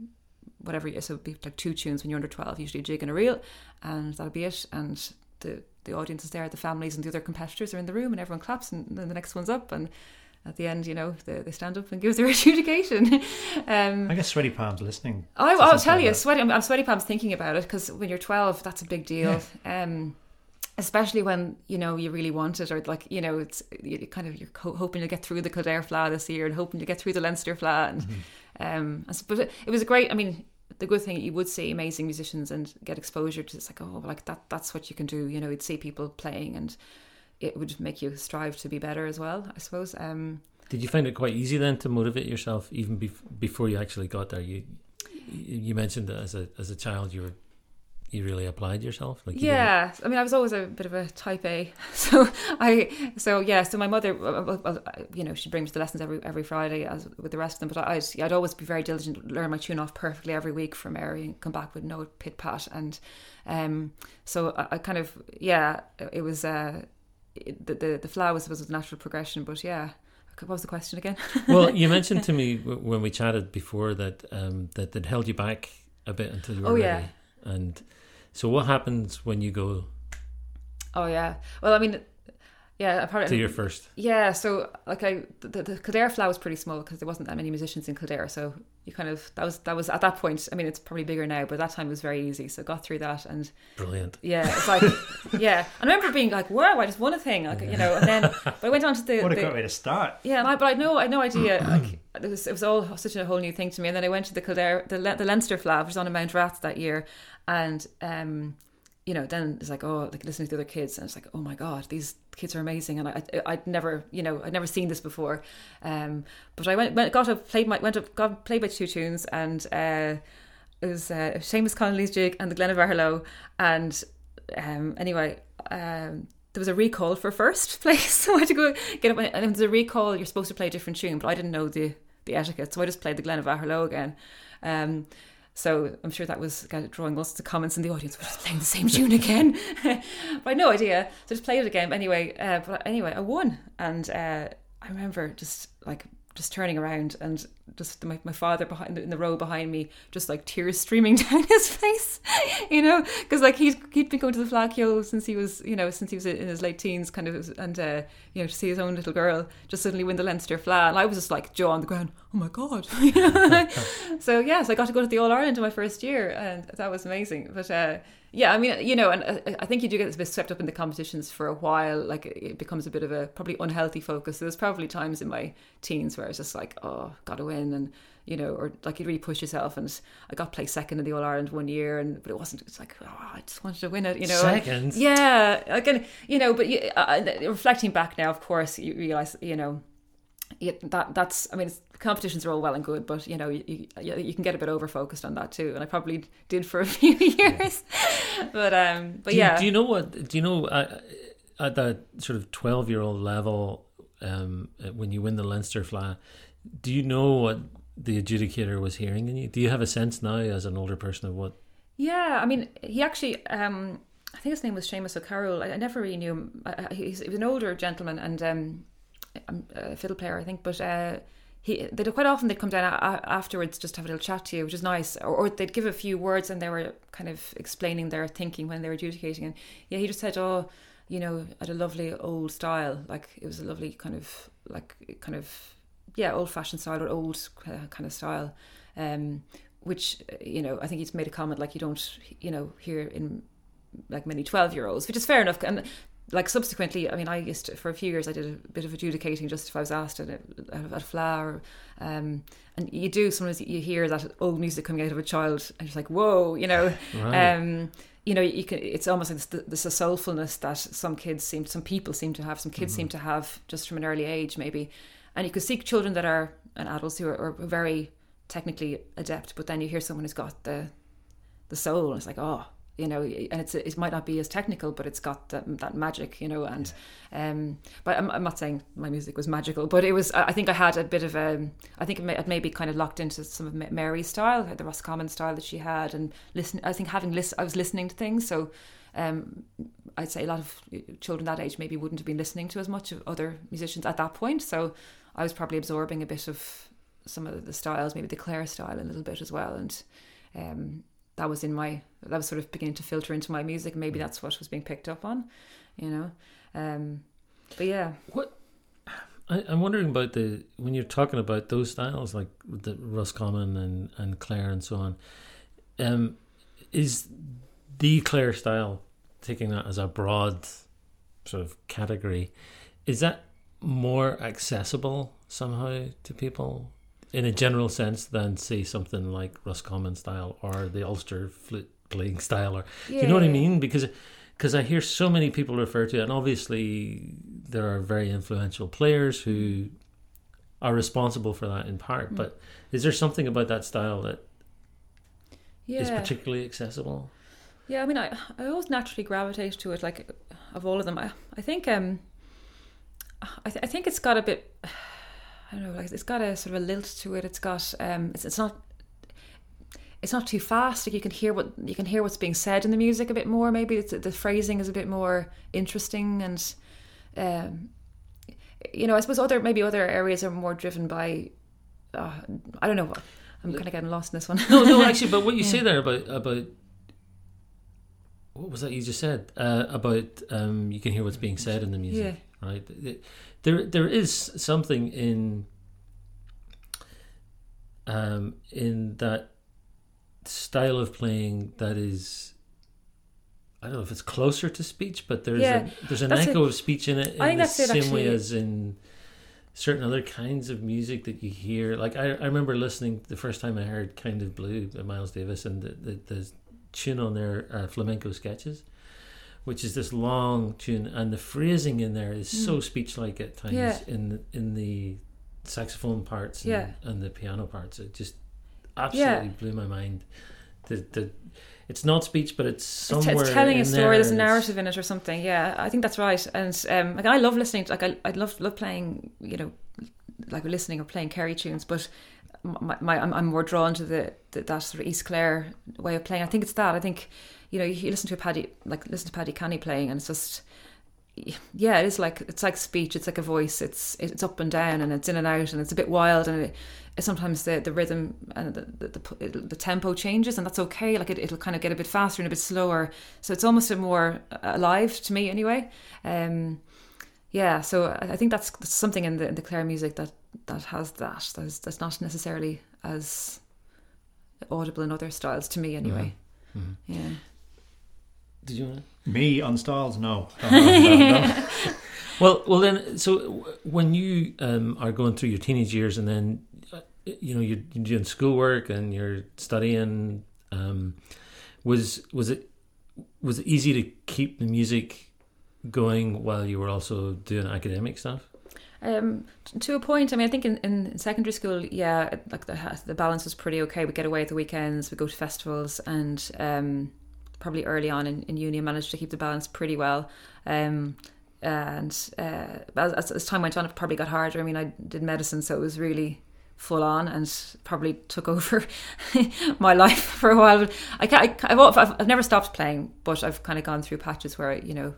[SPEAKER 3] whatever. So it'd be like two tunes when you're under twelve, usually a jig and a reel, and that'll be it. And the the audience is there, the families and the other competitors are in the room, and everyone claps, and then the next one's up, and at the end, you know, they, they stand up and give their <laughs> adjudication. um,
[SPEAKER 2] I guess sweaty palms listening.
[SPEAKER 3] I, I'll tell
[SPEAKER 2] like
[SPEAKER 3] you,
[SPEAKER 2] that.
[SPEAKER 3] sweaty. I'm, I'm sweaty palms thinking about it because when you're 12, that's a big deal. Um, especially when you know you really want it, or like you know, it's you kind of you're ho- hoping to get through the Kildare Fleadh this year, and hoping to get through the Leinster Fleadh. And um, I s- but it, it was a great. I mean, the good thing you would see amazing musicians and get exposure to. It's like oh, like that. That's what you can do. You know, you'd see people playing, and it would make you strive to be better as well. I suppose. Um,
[SPEAKER 1] Did you find it quite easy then to motivate yourself even bef- before you actually got there? You you mentioned that as a as a child you were you really applied yourself. Like you didn't-
[SPEAKER 3] yeah, I mean, I was always a bit of a type A, <laughs> so I, so yeah, so my mother, well, well, you know, she'd bring me to the lessons every every Friday as with the rest of them, but I'd I'd always be very diligent, learn my tune off perfectly every week from Mary, and come back with no pit pat, and um, so I, I kind of yeah, it was uh, it, the the the Fleadh was a natural progression, but yeah. What was the question again? <laughs>
[SPEAKER 1] well, you mentioned to me w- when we chatted before that um, that that held you back a bit until you were
[SPEAKER 3] Oh,
[SPEAKER 1] ready,
[SPEAKER 3] yeah.
[SPEAKER 1] and So what happens when you go
[SPEAKER 3] Oh yeah. Well, I mean, yeah. Apart,
[SPEAKER 1] to your first?
[SPEAKER 3] Yeah, so like I the, the Kildare Fleadh was pretty small because there wasn't that many musicians in Kildare. So you kind of that was that was at that point. I mean, it's probably bigger now, but that time it was very easy. So got through that and
[SPEAKER 1] Brilliant.
[SPEAKER 3] yeah, it's like <laughs> yeah. I remember being like, wow, I just won a thing, like you know. And then <laughs> but I went on to the,
[SPEAKER 2] What a
[SPEAKER 3] the
[SPEAKER 2] great way to start.
[SPEAKER 3] yeah, and I, but I had no, I had no idea. <clears throat> Like it was, it was all such a whole new thing to me. And then I went to the Kildare, the, Le- the Leinster Fleadh, which was on a Mountrath that year, and um, you know, then it's like, oh, like listening to the other kids, and it's like, oh my god, these kids are amazing, and I, I I'd never, you know, I'd never seen this before. Um, but I went, went got up, played my, went up, got played by two tunes, and uh, it was uh, Seamus Connolly's jig and the Glen of Aherlow, and um, anyway, um, there was a recall for first <laughs> place, so I had to go get up. And if there's a recall, you're supposed to play a different tune, but I didn't know the the etiquette, so I just played the Glen of Aherlow again. Um, so I'm sure that was drawing lots of comments in the audience. We're just playing the same tune again, <laughs> but I had no idea. So just played it again. Anyway, uh, but anyway, I won, and uh, I remember just like just turning around and just my, my father behind in the row behind me, just like tears streaming <laughs> down his face, <laughs> you know, because like he'd he'd been going to the Fleadh Cheoil since he was you know since he was in his late teens, kind of, and uh, you know to see his own little girl just suddenly win the Leinster Fleadh, and I was just like jaw on the ground, oh my god, <laughs> so yes, I got to go to the All Ireland in my first year, and that was amazing. But uh, yeah, I mean, you know, and uh, I think you do get a bit swept up in the competitions for a while. Like it becomes a bit of a probably unhealthy focus. There's probably times in my teens where I was just like, oh, got to win, and you know, or like you really push yourself. And I got play second in the All Ireland one year, and but it wasn't. It's like, oh, I just wanted to win it, you know.
[SPEAKER 1] Second?
[SPEAKER 3] yeah, again, you know, but you, uh, reflecting back now, of course, you realize, you know, yeah, that that's I mean it's, competitions are all well and good, but you know you, you, you can get a bit over focused on that too, and I probably did for a <laughs> few years. but um, but
[SPEAKER 1] Do you,
[SPEAKER 3] yeah,
[SPEAKER 1] do you know what? Do you know uh, at that sort of twelve year old level, um, when you win the Leinster Fleadh? do you know what the adjudicator was hearing in you? Do you have a sense now, as an older person, of what?
[SPEAKER 3] yeah. I mean, he actually. Um, I think his name was Seamus O'Carroll. I, I never really knew him. I, he's, he was an older gentleman and um, a fiddle player, I think. But uh, he, they quite often they'd come down a- afterwards just have a little chat to you, which is nice. Or, or they'd give a few words and they were kind of explaining their thinking when they were adjudicating. And yeah, he just said, "Oh, you know, had a lovely old style. Like it was a lovely kind of like kind of yeah, old fashioned style or old uh, kind of style." Um, which you know, I think he's made a comment like you don't you know hear in like many 12 year olds which is fair enough and like subsequently i mean i used to for a few years i did a bit of adjudicating just if i was asked at a, at a Fleadh um, and you do sometimes you hear that old music coming out of a child and it's like whoa you know? <laughs>
[SPEAKER 1] Right.
[SPEAKER 3] um, you know you can it's almost like this, this soulfulness that some kids seem some people seem to have some kids seem to have just from an early age maybe. And you could see children that are and adults who are, are very technically adept but then you hear someone who's got the the soul and it's like oh you know and it's it might not be as technical but it's got that, that magic you know and um but I'm, I'm not saying my music was magical but it was I think I had a bit of a I think it may, it maybe kind of locked into some of Mary's style the Roscommon style that she had and listen I think having list I was listening to things so um I'd say a lot of children that age maybe wouldn't have been listening to as much of other musicians at that point so I was probably absorbing a bit of some of the styles maybe the Clare style a little bit as well and um that was in my that was sort of beginning to filter into my music maybe that's what was being picked up on you know um but yeah
[SPEAKER 1] What I, I'm wondering about the when you're talking about those styles like the Roscommon and and Clare and so on. Um, is the Clare style taking that as a broad sort of category? Is that more accessible somehow to people in a general sense than say something like Roscommon style or the Ulster flute playing <laughs> style or do you know what I mean? Because because I hear so many people refer to it, and obviously there are very influential players who are responsible for that in part.
[SPEAKER 3] Mm.
[SPEAKER 1] But is there something about that style that is
[SPEAKER 3] yeah
[SPEAKER 1] particularly accessible?
[SPEAKER 3] yeah I mean I I always naturally gravitate to it like of all of them I I think um I, th- I think it's got a bit I don't know like it's got a sort of a lilt to it. It's got um it's, it's not it's not too fast. Like you can hear what you can hear what's being said in the music a bit more maybe. It's, the phrasing is a bit more interesting and um you know I suppose other maybe other areas are more driven by uh, I don't know I'm kind of getting lost in this one.
[SPEAKER 1] No, no, actually, but what you <laughs> say there about about what was that you just said? Uh, about um, you can hear what's being said in the music, right? There, there is something in um, in that style of playing that is. I don't know if it's closer to speech, but there's
[SPEAKER 3] Yeah,
[SPEAKER 1] a, there's an echo of speech in it in
[SPEAKER 3] I think
[SPEAKER 1] the
[SPEAKER 3] that's it,
[SPEAKER 1] same way as in certain other kinds of music that you hear. Like I, I remember listening the first time I heard "Kind of Blue" by Miles Davis, and the the, the tune on their uh, flamenco sketches, which is this long tune, and the phrasing in there is so speech-like at times
[SPEAKER 3] Mm. Yeah.
[SPEAKER 1] in the, in the saxophone parts and,
[SPEAKER 3] Yeah.
[SPEAKER 1] and the piano parts. It just absolutely blew my mind. The the it's not speech, but it's
[SPEAKER 3] It's,
[SPEAKER 1] somewhere
[SPEAKER 3] it's telling a story.
[SPEAKER 1] there
[SPEAKER 3] There's a narrative in it or something. Yeah, I think that's right. And um, like I love listening. To, like I, I love love playing. You know, like listening or playing Kerry tunes. But my, my I'm, I'm more drawn to the, the that sort of East Clare way of playing. I think it's that. I think you know you listen to a Paddy like listen to Paddy Canny playing, and it's just yeah, it is like it's like speech. It's like a voice. It's it's up and down, and it's in and out, and it's a bit wild, and it, it sometimes the, the rhythm and the the, the, the tempo changes, and that's okay. Like it, it'll kind of get a bit faster and a bit slower, so it's almost a more alive to me anyway. Um, yeah, so I think that's, something in the in the Clare music that that has that that's that's not necessarily as audible in other styles to me anyway.
[SPEAKER 1] Mhm.
[SPEAKER 3] Yeah.
[SPEAKER 1] Did you want to?
[SPEAKER 2] Me on styles, no. <laughs> No, no, no, no.
[SPEAKER 1] Well, well then. So when you um, are going through your teenage years, and then uh, you know you're, you're doing schoolwork and you're studying, um, was was it was it easy to keep the music going while you were also doing academic stuff?
[SPEAKER 3] Um, to a point, I mean, I think in, in secondary school, yeah, like the the balance was pretty okay. We get away at the weekends, we go to festivals, and um, probably early on in, in uni, I managed to keep the balance pretty well. Um, and uh, as, as- time went on, it probably got harder. I mean, I did medicine, so it was really full on and probably took <laughs> over my life for a while. I, ca- I, I've, I've, never stopped playing, but I've kind of gone through patches where you know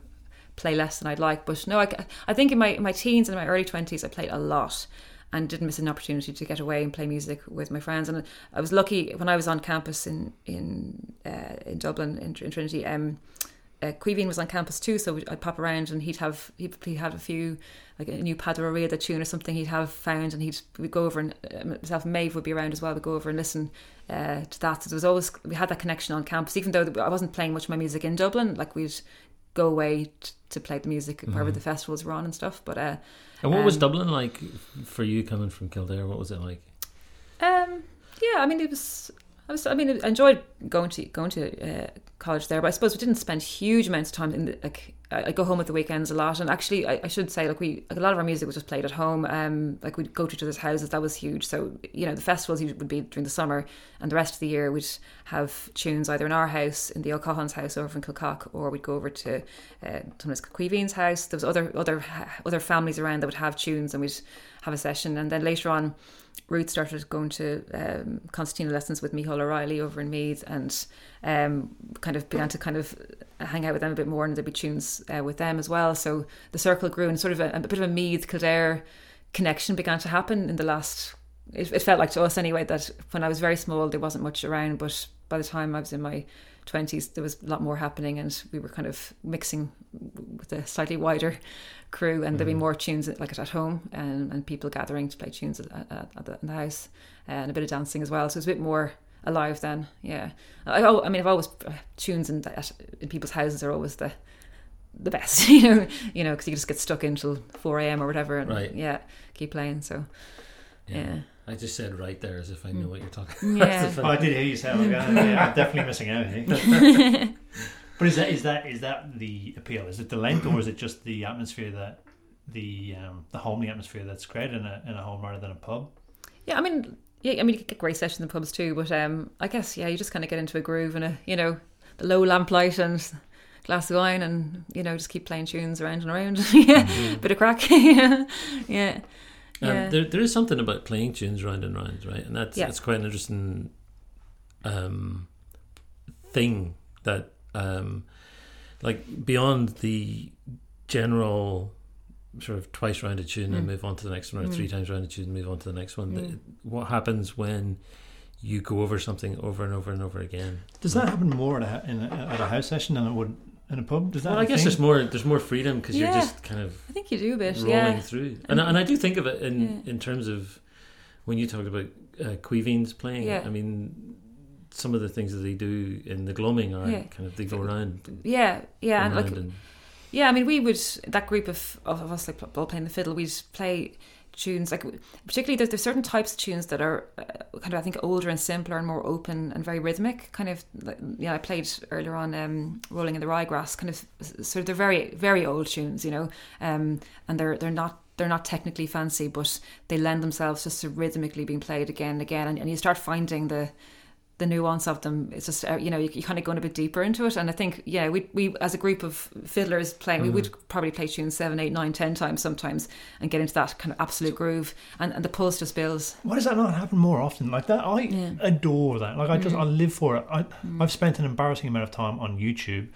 [SPEAKER 3] play less than I'd like. But no, I, I think in my in my teens and my early twenties, I played a lot and didn't miss an opportunity to get away and play music with my friends. And I was lucky when I was on campus in in uh, in Dublin in, in Trinity. Um, uh, was on campus too, so I'd pop around and he'd have he he had a few like a new Padaroria the tune or something he'd have found, and he'd we'd go over and uh, myself and Maeve would be around as well. We'd go over and listen uh, to that. So there was always we had that connection on campus, even though I wasn't playing much of my music in Dublin. Like we'd go away t- to play the music wherever the festivals were on and stuff. But uh,
[SPEAKER 1] And what was
[SPEAKER 3] Um,
[SPEAKER 1] Dublin like for you coming from Kildare? What was it like?
[SPEAKER 3] Um, yeah, I mean, it was. I was. I mean, I enjoyed going to going to uh, college there, but I suppose we didn't spend huge amounts of time in the like. I, go home at the weekends a lot, and actually, I, I should say, like we like a lot of our music was just played at home. Um, like we'd go to each other's houses. That was huge. So you know, the festivals would be during the summer, and the rest of the year we'd have tunes either in our house, in the O'Cahon's house over in Kilcock, or we'd go over to uh, sometimes house. There was other other other families around that would have tunes, and we'd have a session, and then later on. Ruth started going to um, concertina lessons with Michael O'Reilly over in Meath and um, kind of began to kind of hang out with them a bit more and there'd be tunes uh, with them as well. So the circle grew and sort of a, a bit of a Meath Kildare connection began to happen in the last. It, it felt like to us anyway that when I was very small there wasn't much around, but by the time I was in my twenties there was a lot more happening and we were kind of mixing with a slightly wider crew and there'd be more tunes like at home and, and people gathering to play tunes at, at, at the, in the house and a bit of dancing as well so it was a bit more alive then yeah I, I mean I've always uh, tunes in, that, in people's houses are always the the best <laughs> you know you know because you just get stuck until 4am or whatever and
[SPEAKER 1] Right.
[SPEAKER 3] yeah keep playing so yeah
[SPEAKER 1] I just said right there as if I
[SPEAKER 3] Mm.
[SPEAKER 1] know what you're talking. <laughs>
[SPEAKER 3] yeah
[SPEAKER 2] Oh, I did hear you say that. Yeah, <laughs> I'm definitely missing out. eh? but is that is that is that the appeal? Is it the length, or is it just the atmosphere that the um, the homely atmosphere that's created in a in a home rather than a pub?
[SPEAKER 3] Yeah, I mean, yeah, I mean, you get great sessions in pubs too, but um, I guess yeah, you just kind of get into a groove and a you know the low lamplight and glass of wine and you know just keep playing tunes around and around. <laughs> yeah, bit of crack. <laughs> yeah, yeah.
[SPEAKER 1] Um,
[SPEAKER 3] Yeah.
[SPEAKER 1] there, there is something about playing tunes round and round, right? And that's
[SPEAKER 3] Yeah.
[SPEAKER 1] that's quite an interesting um, thing that, um, like, beyond the general sort of twice rounded tune and
[SPEAKER 3] Mm.
[SPEAKER 1] move on to the next one, or
[SPEAKER 3] Mm.
[SPEAKER 1] three times rounded tune and move on to the next one.
[SPEAKER 3] Mm.
[SPEAKER 1] What happens when you go over something over and over and over again.
[SPEAKER 2] Does that happen more at a, in a, at a house session than it would in a pub? Does that?
[SPEAKER 1] Well, I guess
[SPEAKER 2] thing?
[SPEAKER 1] there's more there's more freedom because
[SPEAKER 3] Yeah.
[SPEAKER 1] you're just kind of
[SPEAKER 3] I think you do a bit.
[SPEAKER 1] rolling
[SPEAKER 3] Yeah.
[SPEAKER 1] through. And I- and I do think of it in
[SPEAKER 3] Yeah.
[SPEAKER 1] in terms of when you talked about uh, Caoimhín's playing.
[SPEAKER 3] Yeah.
[SPEAKER 1] I mean, some of the things that they do in the gloaming are
[SPEAKER 3] Yeah.
[SPEAKER 1] kind of they go around,
[SPEAKER 3] Yeah. Yeah. And
[SPEAKER 1] around
[SPEAKER 3] like
[SPEAKER 1] and
[SPEAKER 3] Yeah, I mean, we would that group of of, us like all playing the fiddle. We'd play tunes like particularly there's, there's certain types of tunes that are uh, kind of I think older and simpler and more open and very rhythmic. Kind of like, yeah, I played earlier on um, "Rolling in the Ryegrass." Kind of sort of they're very very old tunes, you know, um, and they're they're not. They're not technically fancy, but they lend themselves just to rhythmically being played again and again, and, and you start finding the the nuance of them. It's just uh, you know you, you kind of going a bit deeper into it, and I think yeah we we as a group of fiddlers playing we would probably play tunes seven, eight, nine, ten times sometimes and get into that kind of absolute groove, and, and the pulse just builds.
[SPEAKER 2] Why does that not happen more often? Like that, I
[SPEAKER 3] Yeah.
[SPEAKER 2] adore that. Like I just,
[SPEAKER 3] Mm.
[SPEAKER 2] I live for it. I, I've spent an embarrassing amount of time on YouTube,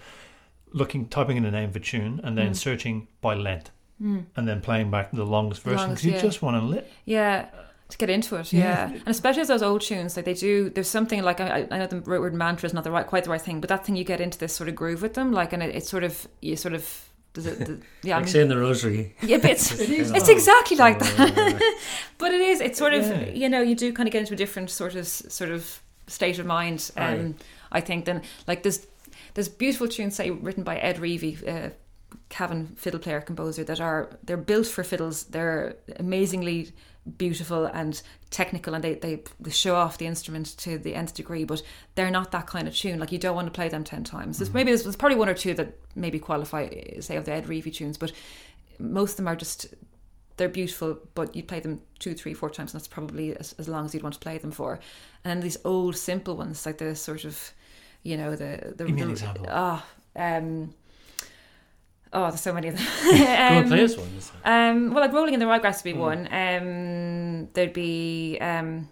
[SPEAKER 2] looking, typing in the name of a tune, and then searching by length, and then playing back the longest version
[SPEAKER 3] Mm.
[SPEAKER 2] Because you
[SPEAKER 3] yeah.
[SPEAKER 2] just want to lit.
[SPEAKER 3] Yeah. To get into it,
[SPEAKER 2] Yeah.
[SPEAKER 3] yeah. and especially as those old tunes, like they do. There's something like I, I know the word mantra is not the right, quite the right thing, but that thing you get into this sort of groove with them, like, and it, it's sort of you sort of does it, the, <laughs> yeah, I
[SPEAKER 1] like
[SPEAKER 3] mean,
[SPEAKER 1] saying the rosary.
[SPEAKER 3] yeah, but it's,
[SPEAKER 2] It is. <laughs>
[SPEAKER 3] it's exactly like that. <laughs> but it is. It's sort of
[SPEAKER 2] Yeah.
[SPEAKER 3] you know you do kind of get into a different sort of sort of state of mind. Um. I think then like there's there's beautiful tunes say written by Ed Reavy, uh, Cavan fiddle player composer that are they're built for fiddles. They're amazingly beautiful and technical, and they they, they show off the instrument to the nth degree. But they're not that kind of tune. Like you don't want to play them ten times. There's, maybe there's, there's probably one or two that maybe qualify say of the Ed Reavy tunes, but most of them are just they're beautiful, but you play them two, three, four times, and that's probably as, as long as you'd want to play them for. And then these old, simple ones, like the sort of, you know, the the
[SPEAKER 2] Give me an example.
[SPEAKER 3] Ah, um, oh, there's so many of them. <laughs> <laughs>
[SPEAKER 1] Go and
[SPEAKER 3] Um,
[SPEAKER 1] play us one.
[SPEAKER 3] um, well, like Rolling in the Ryegrass would be
[SPEAKER 1] Mm.
[SPEAKER 3] one. Um, there'd be um,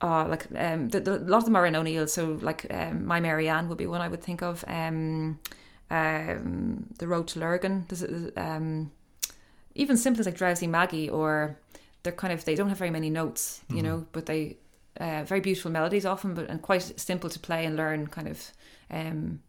[SPEAKER 3] oh, like um, the, the, a lot of them are in O'Neill. So like um, My Mary Ann would be one I would think of. Um, um, the Road to Lurgan. There's um, even simple as like Drowsy Maggie, or they're kind of they don't have very many notes, you know, but they uh, very beautiful melodies often, but and quite simple to play and learn. Kind of. Um,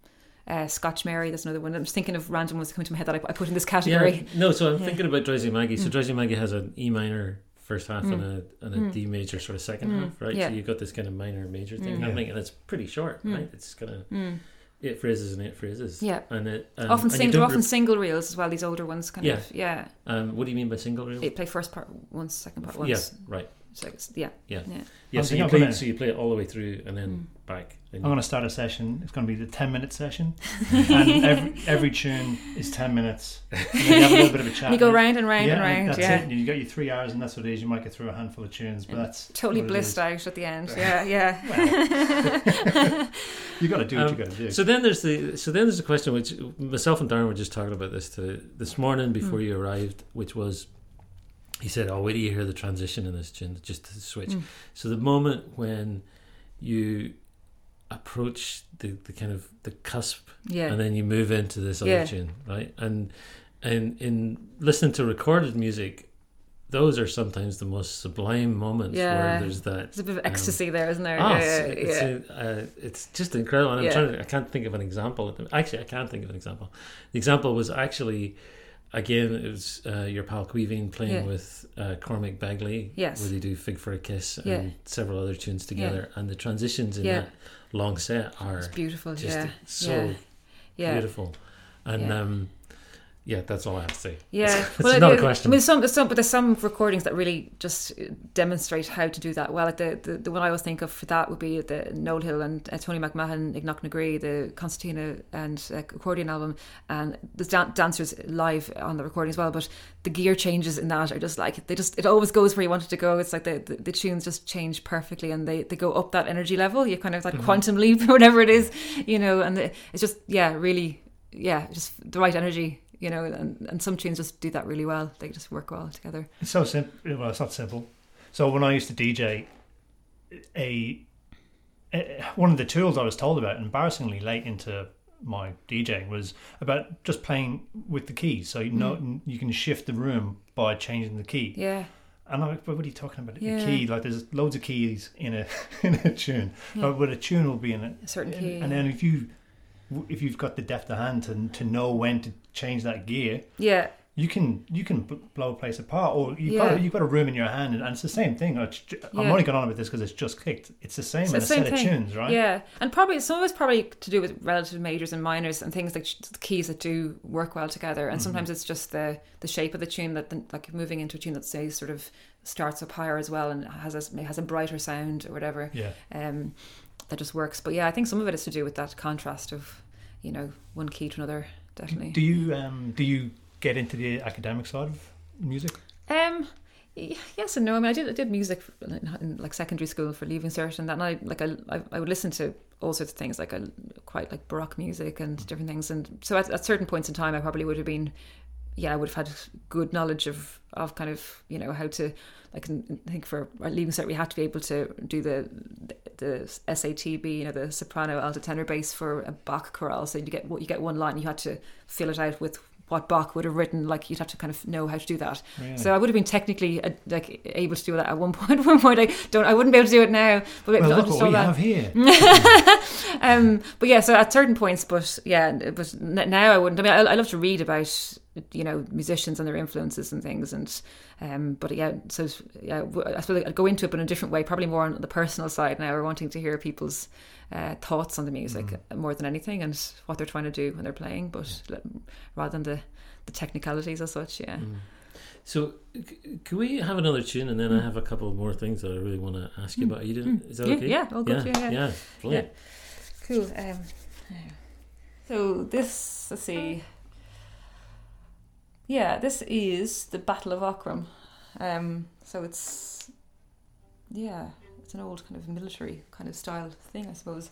[SPEAKER 3] uh, Scotch Mary, there's another one. I'm just thinking of random ones coming to my head that I, I put in this category.
[SPEAKER 1] Yeah, no. So I'm
[SPEAKER 3] Yeah.
[SPEAKER 1] thinking about Drowsy Maggie.
[SPEAKER 3] Mm.
[SPEAKER 1] So Drowsy Maggie has an E minor first half and a and a D major sort of second
[SPEAKER 3] Mm.
[SPEAKER 1] half, right?
[SPEAKER 3] Yeah.
[SPEAKER 1] So you've got this kind of minor major thing
[SPEAKER 3] Mm.
[SPEAKER 1] happening, and it's pretty short,
[SPEAKER 3] Mm.
[SPEAKER 1] right? It's kind of
[SPEAKER 3] Mm.
[SPEAKER 1] eight phrases and it phrases.
[SPEAKER 3] Yeah.
[SPEAKER 1] and it and,
[SPEAKER 3] often sing,
[SPEAKER 1] don't
[SPEAKER 3] they're often
[SPEAKER 1] re-
[SPEAKER 3] single reels as well. These older ones, kind
[SPEAKER 1] Yeah.
[SPEAKER 3] of, yeah.
[SPEAKER 1] um, what do you mean by single reel?
[SPEAKER 3] They play first part once, second part once.
[SPEAKER 1] Yeah, right.
[SPEAKER 3] So it's, yeah,
[SPEAKER 1] Yeah.
[SPEAKER 3] yeah.
[SPEAKER 1] Yeah, so you play
[SPEAKER 2] gonna-
[SPEAKER 1] so you play it all the way through and then
[SPEAKER 3] Mm.
[SPEAKER 1] back. And
[SPEAKER 2] I'm going to start a session. It's going to be the 10 minute session, <laughs> and every, every tune is 10 minutes. <laughs> And then you have a little bit of a chat.
[SPEAKER 3] You go round and round
[SPEAKER 2] yeah,
[SPEAKER 3] and round.
[SPEAKER 2] That's
[SPEAKER 3] Yeah,
[SPEAKER 2] it. You got your three hours, and that's what it is. You might get through a handful of tunes, but
[SPEAKER 3] And
[SPEAKER 2] that's
[SPEAKER 3] totally blissed out at the end. <laughs> Yeah, yeah.
[SPEAKER 2] You got to do what
[SPEAKER 1] Um,
[SPEAKER 2] you got to do.
[SPEAKER 1] So then there's the so then there's a question which myself and Darren were just talking about this to, this morning before
[SPEAKER 3] Mm.
[SPEAKER 1] you arrived, which was he said, "Oh, wait till you hear the transition in this tune, just to switch."
[SPEAKER 3] Mm.
[SPEAKER 1] So the moment when you approach the, the kind of the cusp,
[SPEAKER 3] Yeah.
[SPEAKER 1] and then you move into this other
[SPEAKER 3] Yeah.
[SPEAKER 1] tune, right? And and in listening to recorded music, those are sometimes the most sublime moments
[SPEAKER 3] Yeah.
[SPEAKER 1] where there's that
[SPEAKER 3] There's a bit of ecstasy there, isn't there?
[SPEAKER 1] Ah,
[SPEAKER 3] yeah,
[SPEAKER 1] it's,
[SPEAKER 3] yeah,
[SPEAKER 1] it's,
[SPEAKER 3] yeah.
[SPEAKER 1] uh, it's just incredible. And I'm trying to, I can't think of an example. Actually, I can't think of an example. The example was actually, again, it was uh, your pal Caoimhín playing
[SPEAKER 3] Yeah.
[SPEAKER 1] with uh, Cormac Begley.
[SPEAKER 3] Yes.
[SPEAKER 1] Where they do Fig for a Kiss
[SPEAKER 3] Yeah.
[SPEAKER 1] and several other tunes together. And the transitions in
[SPEAKER 3] Yeah.
[SPEAKER 1] that long set are
[SPEAKER 3] It's beautiful.
[SPEAKER 1] just
[SPEAKER 3] yeah,
[SPEAKER 1] so
[SPEAKER 3] yeah, yeah.
[SPEAKER 1] beautiful. And
[SPEAKER 3] Yeah.
[SPEAKER 1] um, yeah, that's all I have to say.
[SPEAKER 3] Yeah,
[SPEAKER 1] It's not a question.
[SPEAKER 3] I mean, some, some, but there's some recordings that really just demonstrate how to do that well. Like the, the, the one I always think of for that would be the Noel Hill and uh, Tony McMahon, I gCnoc na Graí, the Concertina and uh, accordion album, and the dan- dancers live on the recording as well. But the gear changes in that are just like they just it always goes where you want it to go. It's like the, the, the tunes just change perfectly, and they, they go up that energy level. You kind of that quantum leap, <laughs> or whatever it is, you know. And the, it's just yeah, really yeah, just the right energy you know, and, and some tunes just do that really well. They just work well together.
[SPEAKER 2] It's so simple. Well, it's not simple. So when I used to DJ, a, a one of the tools I was told about, embarrassingly late into my DJing, was about just playing with the keys. So you know mm-hmm. you can shift the room by changing the key.
[SPEAKER 3] Yeah,
[SPEAKER 2] And I'm like, but what are you talking about?
[SPEAKER 3] Yeah.
[SPEAKER 2] A key, like there's loads of keys in a <laughs> in a tune,
[SPEAKER 3] Yeah.
[SPEAKER 2] but, a tune will be in a,
[SPEAKER 3] A certain
[SPEAKER 2] and,
[SPEAKER 3] key.
[SPEAKER 2] and then if you if you've got the depth of hand to to know when to change that gear,
[SPEAKER 3] yeah,
[SPEAKER 2] you can you can blow a place apart. Or you've
[SPEAKER 3] Yeah.
[SPEAKER 2] got you've got a room in your hand, and, and it's the same thing. I'm
[SPEAKER 3] Yeah.
[SPEAKER 2] only going on about this because it's just kicked. It's the same
[SPEAKER 3] It's
[SPEAKER 2] in
[SPEAKER 3] the
[SPEAKER 2] a
[SPEAKER 3] same
[SPEAKER 2] set of
[SPEAKER 3] thing.
[SPEAKER 2] tunes, right?
[SPEAKER 3] Yeah, and probably some of it's probably to do with relative majors and minors and things like keys that do work well together. And sometimes it's just the the shape of the tune that the, like moving into a tune that say sort of starts up higher as well and has a has a brighter sound or whatever.
[SPEAKER 2] Yeah.
[SPEAKER 3] Um, that just works. But yeah, I think some of it is to do with that contrast of you know one key to another. Definitely.
[SPEAKER 2] Do you um do you get into the academic side of music?
[SPEAKER 3] Um, yes and no. I mean, I did I did music in, in like secondary school for leaving cert and that. And I like I, I I would listen to all sorts of things like I quite like baroque music and different things. And so at, at certain points in time, I probably would have been, yeah, I would have had good knowledge of of kind of you know how to. I can think for leaving cert, we had to be able to do the the SATB, you know, the soprano, alto, tenor, bass for a Bach chorale. So you get what you get one line, you had to fill it out with what Bach would have written. Like you'd have to kind of know how to do that.
[SPEAKER 2] Really?
[SPEAKER 3] So I would have been technically uh, like able to do that at one <laughs> point. At one point, I don't. I wouldn't be able to do it now. But
[SPEAKER 2] well, look what we
[SPEAKER 3] that.
[SPEAKER 2] have here. <laughs>
[SPEAKER 3] Um, but yeah, so at certain points, but yeah, but now I wouldn't. I mean, I, I love to read about you know musicians and their influences and things, and um, but yeah, so yeah, w- I suppose I'd go into it, but in a different way, probably more on the personal side now, or wanting to hear people's uh, thoughts on the music uh, more than anything, and what they're trying to do when they're playing, but le- rather than the the technicalities as such. Yeah.
[SPEAKER 1] So, c- can we have another tune, and then I have a couple more things that I really want to ask you about. You didn't? Is that
[SPEAKER 3] Yeah,
[SPEAKER 1] okay?
[SPEAKER 3] yeah, all good, yeah, yeah.
[SPEAKER 1] yeah, brilliant.
[SPEAKER 3] Cool. Um, so this, let's see. Yeah, this is the Battle of Aughrim. Um, so it's, yeah, it's an old kind of military kind of style thing, I suppose.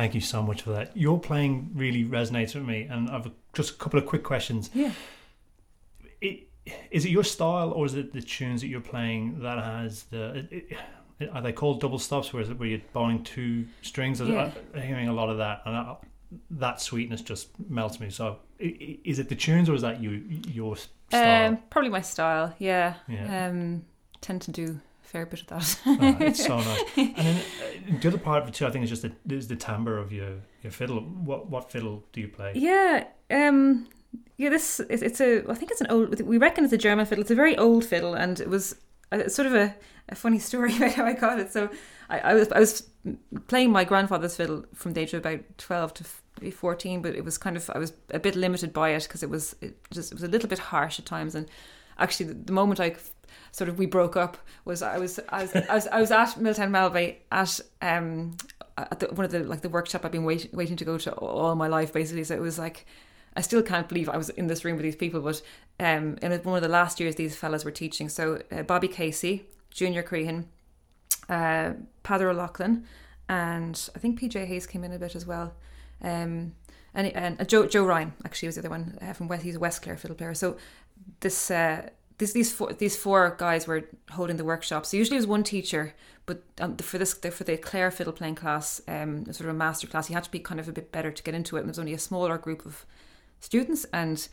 [SPEAKER 4] Thank
[SPEAKER 2] you so much for that. Your playing really resonates with me, and I've just a couple of quick questions.
[SPEAKER 3] Yeah.
[SPEAKER 2] It, is it your style, or is it the tunes that you're playing that has the? It, are they called double stops? Where is it where you're bowing two strings?
[SPEAKER 3] Yeah.
[SPEAKER 2] I'm hearing a lot of that, and I, that sweetness just melts me. So, is it the tunes, or is that you your style?
[SPEAKER 3] Um, probably my style. Yeah.
[SPEAKER 2] Yeah.
[SPEAKER 3] Um, tend to do a fair bit of that.
[SPEAKER 2] Oh, it's so nice. <laughs> And then the other part of it too, I think, is just the is the timbre of your your fiddle. What what fiddle do you play?
[SPEAKER 3] Yeah, um, yeah. This it's, it's a. I think it's an old. We reckon it's a German fiddle. It's a very old fiddle, and it was it's sort of a, a funny <laughs> story about how I got it. So I, I was I was playing my grandfather's fiddle from the age of about twelve to fourteen, but it was kind of I was a bit limited by it because it was it just it was a little bit harsh at times. And actually, the, the moment I sort of we broke up was I was I was I was, I was at Miltown Malbay at um at the, one of the like the workshop I've been waiting waiting to go to all my life basically. So it was like I still can't believe I was in this room with these people. But um, in one of the last years, these fellas were teaching. So uh, Bobby Casey, Junior Crehan, uh, Peadar O'Loughlin, and I think PJ Hayes came in a bit as well. Um, and and uh, Joe Joe Ryan actually was the other one uh, from West. He's a West Clare fiddle player. So this. Uh, this, these four these four guys were holding the workshop. So usually it was one teacher, but um, for this for the Clare fiddle playing class, um, sort of a master class, you had to be kind of a bit better to get into it. And there was only a smaller group of students, and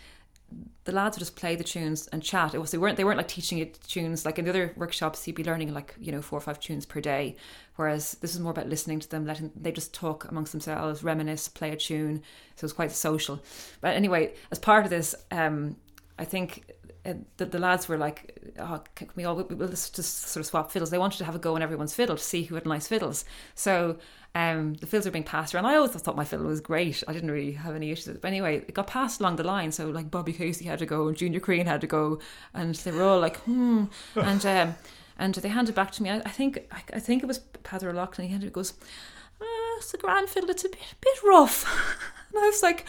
[SPEAKER 3] the lads would just play the tunes and chat. It was they weren't they weren't like teaching you tunes like in the other workshops. You'd be learning like you know four or five tunes per day, whereas this is more about listening to them, letting they just talk amongst themselves, reminisce, play a tune. So it was quite social. But anyway, as part of this, um, I think the, the lads were like, oh, can we all we- we'll just, just sort of swap fiddles. They wanted to have a go on everyone's fiddle to see who had nice fiddles. So um, the fiddles are being passed around. I always thought my fiddle was great. I didn't really have any issues with it. But anyway, it got passed along the line. So like Bobby Casey had to go and Junior Crehan had to go, and they were all like, hmm, and <laughs> um, and they handed back to me. I, I think I, I think it was Peadar O'Loughlin. He handed it goes, uh, it's a grand fiddle. It's a bit bit rough. <laughs> and I was like.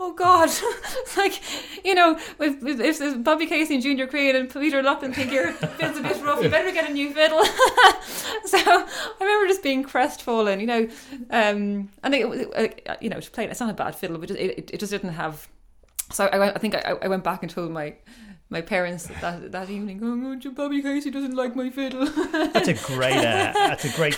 [SPEAKER 3] Oh God! <laughs> Like you know, if, if, if Bobby Casey and Junior Crehan and Peter Loughlin think your fiddle's a bit rough, you better get a new fiddle. <laughs> so I remember just being crestfallen, you know, um, and it, it, you know, to play it's not a bad fiddle, but it, it, it just didn't have. So I, I think I, I went back and told my my parents that that evening, going, oh, Bobby Casey doesn't like my fiddle. <laughs>
[SPEAKER 2] That's a great. Uh, that's a great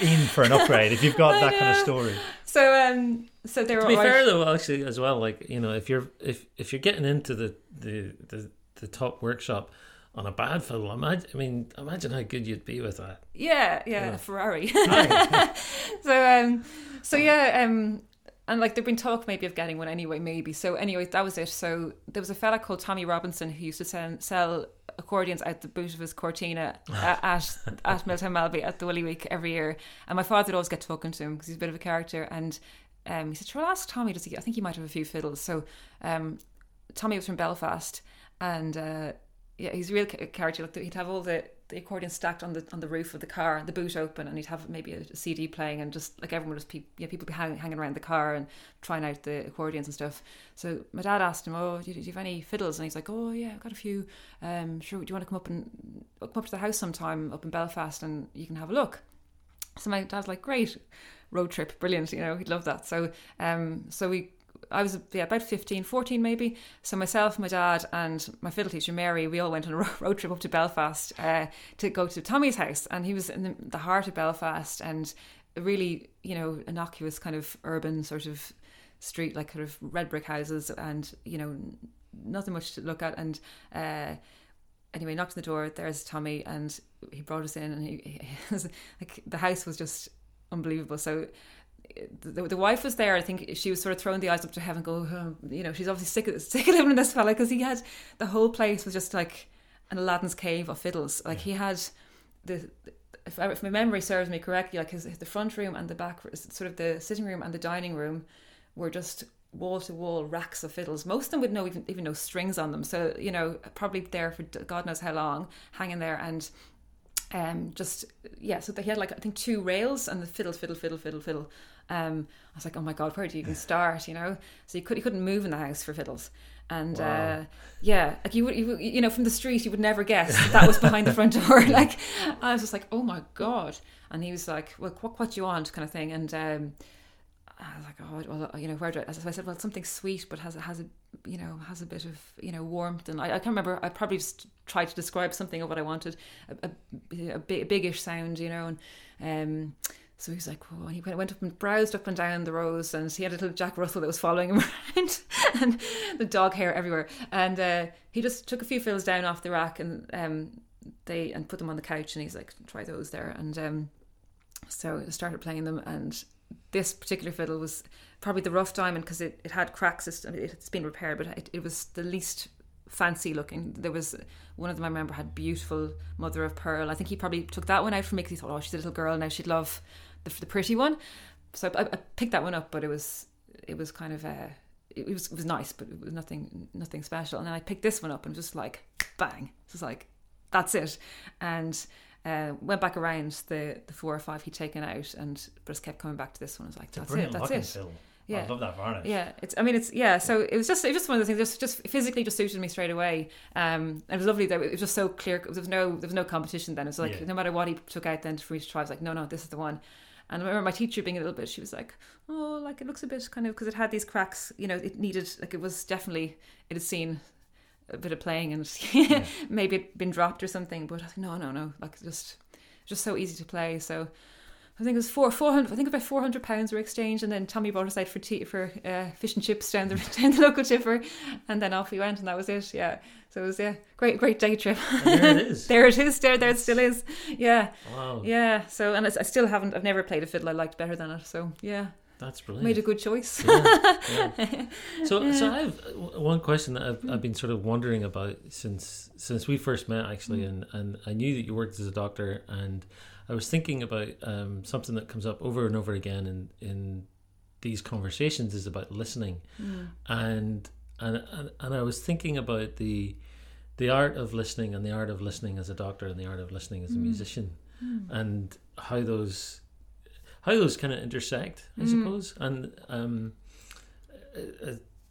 [SPEAKER 2] in for an upgrade if you've got
[SPEAKER 3] I
[SPEAKER 2] that kind of story.
[SPEAKER 3] so um, so they were
[SPEAKER 1] To be
[SPEAKER 3] all
[SPEAKER 1] fair though, actually as well, like you know, if you're if if you're getting into the the the, the top workshop on a bad fiddle, imagine I mean, imagine how good you'd be with that.
[SPEAKER 3] Yeah, yeah,
[SPEAKER 1] Yeah.
[SPEAKER 3] a Ferrari. <laughs> So um so yeah um and like there'd been talk maybe of getting one anyway maybe. So anyway that was it. So there was a fella called tommy robinson who used to sell, sell accordions out the boot of his cortina at at, at Miltown Malbay at the Willie Week every year. And my father would always get talking to him because he's a bit of a character. And um, he said I'll ask Tommy does he I think he might have a few fiddles. So um, Tommy was from Belfast and uh, yeah he's a real character. Like he'd have all the the accordion stacked on the on the roof of the car, the boot open, and he'd have maybe a, CD playing, and just like everyone was, pe- yeah, people be hang, hanging around the car and trying out the accordions and stuff. So my dad asked him, "Oh, do you, do you have any fiddles?" And he's like, "Oh yeah, I've got a few. Um, sure, do you want to come up and come up to the house sometime up in Belfast, and you can have a look?" So my dad's like, "Great." Road trip, brilliant, you know, he'd love that. So, um, so we I was yeah about 15, 14 maybe. So myself, my dad, and my fiddle teacher Mary, we all went on a <laughs> road trip up to Belfast uh, to go to Tommy's house, and he was in the, the heart of Belfast, and really you know innocuous kind of urban sort of street, like kind of red brick houses, and you know nothing much to look at, and. Uh, Anyway, knocked on the door. There's Tommy, and he brought us in, and he, <laughs> he like the house was just unbelievable. So the, the wife was there. I think she was sort of throwing the eyes up to heaven, go, oh, you know, she's obviously sick of, <laughs> sick of living in this fella because he had the whole place was just like an Aladdin's cave of fiddles. Like he had the, if, I, if my memory serves me correctly, like his the front room and the back, sort of the sitting room and the dining room, were just wall to wall racks of fiddles. Most of them with no even even no strings on them. So you know, probably there for God knows how long, hanging there and um, just yeah. So they had like I think two rails and the fiddle, fiddle, fiddle, fiddle, fiddle. Um, I was like, oh my god, where do you even <laughs> start? You know, so you could you couldn't move in the house for fiddles. And
[SPEAKER 1] Wow.
[SPEAKER 3] uh, yeah, like you would, you, you know, from the street, you would never guess that, that was behind the front door. <laughs> Like, I was just like, oh my god. And he was like, well, what, what do you want, kind of thing. And um, I was like, oh, well, you know, where do I? So I said, well, something sweet, but has it has a, you know, has a bit of, you know, warmth. And I, I can't remember. I probably just tried to describe something of what I wanted, a, a, a big, biggish sound, you know, and um. So he was like, oh, and he went up and browsed up and down the rows, and he had a little Jack Russell that was following him <laughs> around, and the dog hair everywhere. And uh, he just took a few fills down off the rack, and um, they and put them on the couch, and he's like, try those there. And um, so I started playing them, and this particular fiddle was probably the rough diamond because it, it had cracks. It's been repaired, but it, it was the least fancy looking. There was one of them I remember had beautiful mother of pearl. I think he probably took that one out for me because he thought, oh, she's a little girl now, she'd love the, the pretty one. So I, I picked that one up, but it was it was kind of uh, it was it was nice, but it was nothing nothing special. And then I picked this one up and just like bang, it was like that's it, and. Uh, went back around the, the four or five he'd taken out and just kept coming back to this one. I was like, that's it, that's it.
[SPEAKER 2] fiddle.
[SPEAKER 3] Yeah.
[SPEAKER 2] I love that varnish.
[SPEAKER 3] Yeah, it's. I mean, it's. Yeah, so it was just. It was just one of those things. Just, just physically, just suited me straight away. Um, and it was lovely that it was just so clear. There was no, there was no competition then. It was like
[SPEAKER 2] Yeah.
[SPEAKER 3] no matter what he took out then for each try, I was like, no, no, this is the one. And I remember my teacher being a little bit. She was like, oh, like it looks a bit kind of because it had these cracks. You know, it needed like it was definitely it had seen a bit of playing and <laughs> maybe it'd been dropped or something. But I was like, no, no, no, like just just so easy to play. So I think it was four four hundred. I think about four hundred pounds were exchanged, and then Tommy brought us out for tea for uh, fish and chips down the <laughs> down the local tipper, and then off we went, and that was it. Yeah, so it was yeah, great great day trip.
[SPEAKER 1] And there it is. <laughs>
[SPEAKER 3] there it is. There there it still is. Yeah,
[SPEAKER 1] Wow,
[SPEAKER 3] yeah. So and I still haven't. I've never played a fiddle I liked better than it. So yeah,
[SPEAKER 1] that's brilliant.
[SPEAKER 3] made a good choice.
[SPEAKER 1] Yeah, yeah. <laughs> So, so I have one question that I've, I've been sort of wondering about since since we first met, actually, and and I knew that you worked as a doctor, and I was thinking about um, something that comes up over and over again in in these conversations is about listening, and and and, and I was thinking about the the art of listening and the art of listening as a doctor and the art of listening as a musician, and how those how those kind of intersect, I suppose. And um,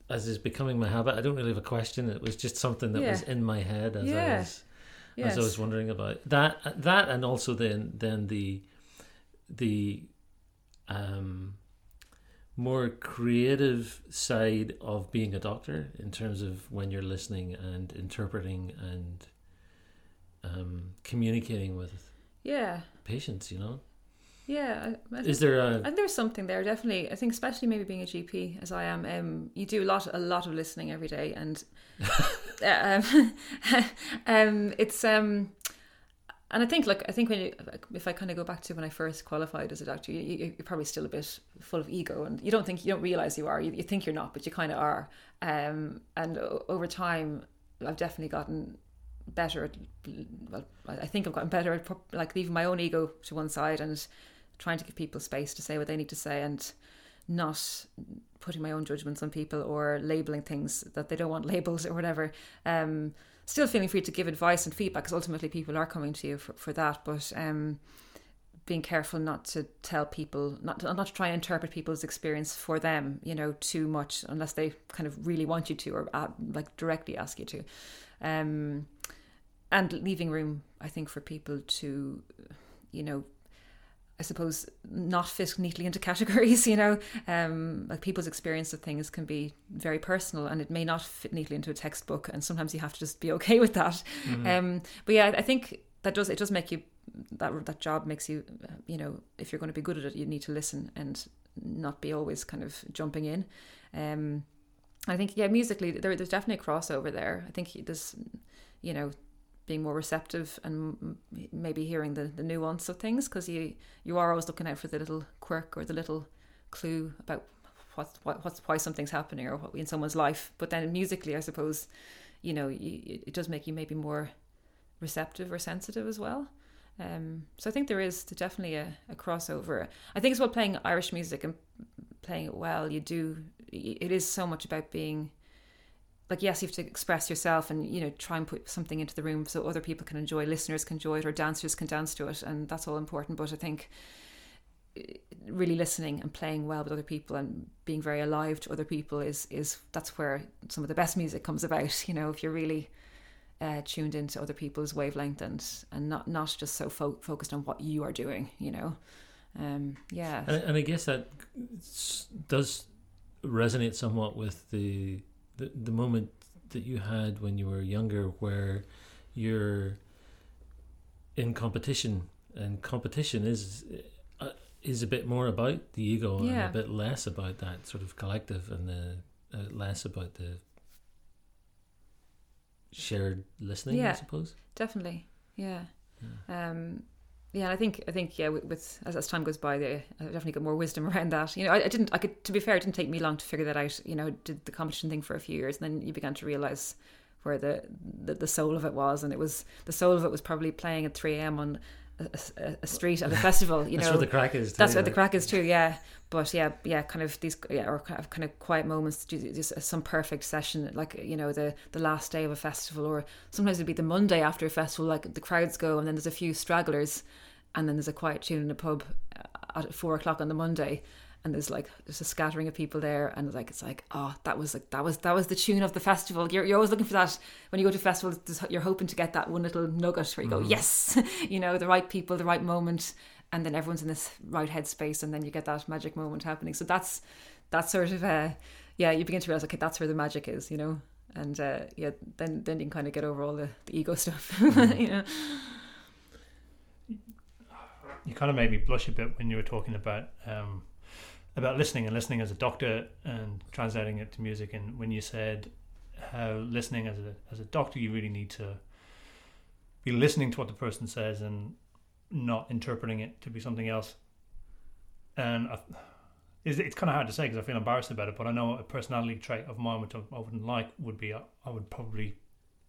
[SPEAKER 1] as is becoming my habit, I don't really have a question. It was just something that was in my head as I was
[SPEAKER 3] Yes.
[SPEAKER 1] as I was wondering about that. That and also then then the the um more creative side of being a doctor in terms of when you're listening and interpreting and um, communicating with
[SPEAKER 3] yeah,
[SPEAKER 1] patients. You know,
[SPEAKER 3] yeah. I, I
[SPEAKER 1] is there a
[SPEAKER 3] And there's something there, definitely. I think, especially maybe being a GP as I am, um, you do a lot, a lot of listening every day, and <laughs> um, <laughs> um, it's um, and I think, like, I think when you, if I kind of go back to when I first qualified as a doctor, you, you're probably still a bit full of ego, and you don't think you don't realize you are. You, you think you're not, but you kind of are. Um, and over time, I've definitely gotten better. At, well, I I think I've gotten better at pro- like leaving my own ego to one side and trying to give people space to say what they need to say and not putting my own judgments on people or labeling things that they don't want <laughs> labels or whatever. Um, still feeling free to give advice and feedback because ultimately people are coming to you for, for that. But um, being careful not to tell people, not to, not to try and interpret people's experience for them, you know, too much unless they kind of really want you to or uh, like directly ask you to. Um, and leaving room, I think, for people to, you know, I suppose not fit neatly into <laughs> categories, you know. Um, like people's experience of things can be very personal and it may not fit neatly into a textbook and sometimes you have to just be <laughs> okay with that. Um, but yeah, I think that does it does make you that that job makes you you know, if you're going to be good at it, you need to listen and not be always kind of jumping in. Um I think yeah, musically there, there's definitely a crossover there. I think there's you know, being more receptive and maybe hearing the, the nuance of things because you you are always looking out for the little quirk or the little clue about what, what what's why something's happening or what in someone's life. But then musically, I suppose, you know, you, it does make you maybe more receptive or sensitive as well. Um, so I think there is definitely a, a crossover. I think as well playing Irish music and playing it well, you do. It is so much about being like yes, you have to express yourself and you know try and put something into the room so other people can enjoy, listeners can enjoy it, or dancers can dance to it, and that's all important. But I think eh, really listening and playing well with other people and being very alive to other people is is that's where some of the best music comes about. <laughs> You know, if you're really uh, tuned into other people's wavelength and and not not just so fo- focused on what you are doing. You know, um, yeah.
[SPEAKER 1] And, and I guess that does resonate somewhat with the, the the moment that you had when you were younger, where you're in competition, and competition is uh, is a bit more about the ego and
[SPEAKER 3] Yeah.
[SPEAKER 1] a bit less about that sort of collective, and the uh, less about the shared listening. I suppose.
[SPEAKER 3] Definitely, yeah. Um, yeah, I think I think yeah, with, as, as time goes by, the I uh, definitely got more wisdom <laughs> around that. You know, I, I didn't. I could, to be fair, it didn't take me long to figure that out. You know, did the competition thing for a few years, and then you began to realize where the, the the soul of it was, and it was the soul of it was probably playing at three a.m. on a, a, street at a festival. You know.
[SPEAKER 1] That's
[SPEAKER 3] know,
[SPEAKER 1] where the crack is.
[SPEAKER 3] that's
[SPEAKER 1] too,
[SPEAKER 3] where the crack is too, yeah. But yeah, yeah, kind of these, yeah, or kind of, kind of quiet moments, just some perfect session, like you know, the the last day of a festival, or sometimes it'd be the Monday after a festival, like the crowds go, and then there's a few stragglers, and then there's a quiet tune in a pub uh, at four o'clock on the Monday, and there's like there's a scattering of people there, and like it's like, oh, that was like that was that was the tune of the festival. You're you're always looking for that. When you go to festivals. You're hoping to get that one little nugget where you go, yes, <laughs> you know, the right people, the right moment and then everyone's in this right headspace and then you get that magic moment happening. So that's that sort of uh yeah you begin to realize okay that's where the magic is you know? And uh yeah then then you can kind of get over all the, the ego stuff <laughs> you know?
[SPEAKER 2] You kind of made me blush a bit when you were talking about um, about listening and listening as a doctor and translating it to music. And when you said how listening as a as a doctor you really need to be listening to what the person says and not interpreting it to be something else. And I, it's, kind of hard to say because I feel embarrassed about it but I know a personality trait of mine which I, I wouldn't like would be I, I would probably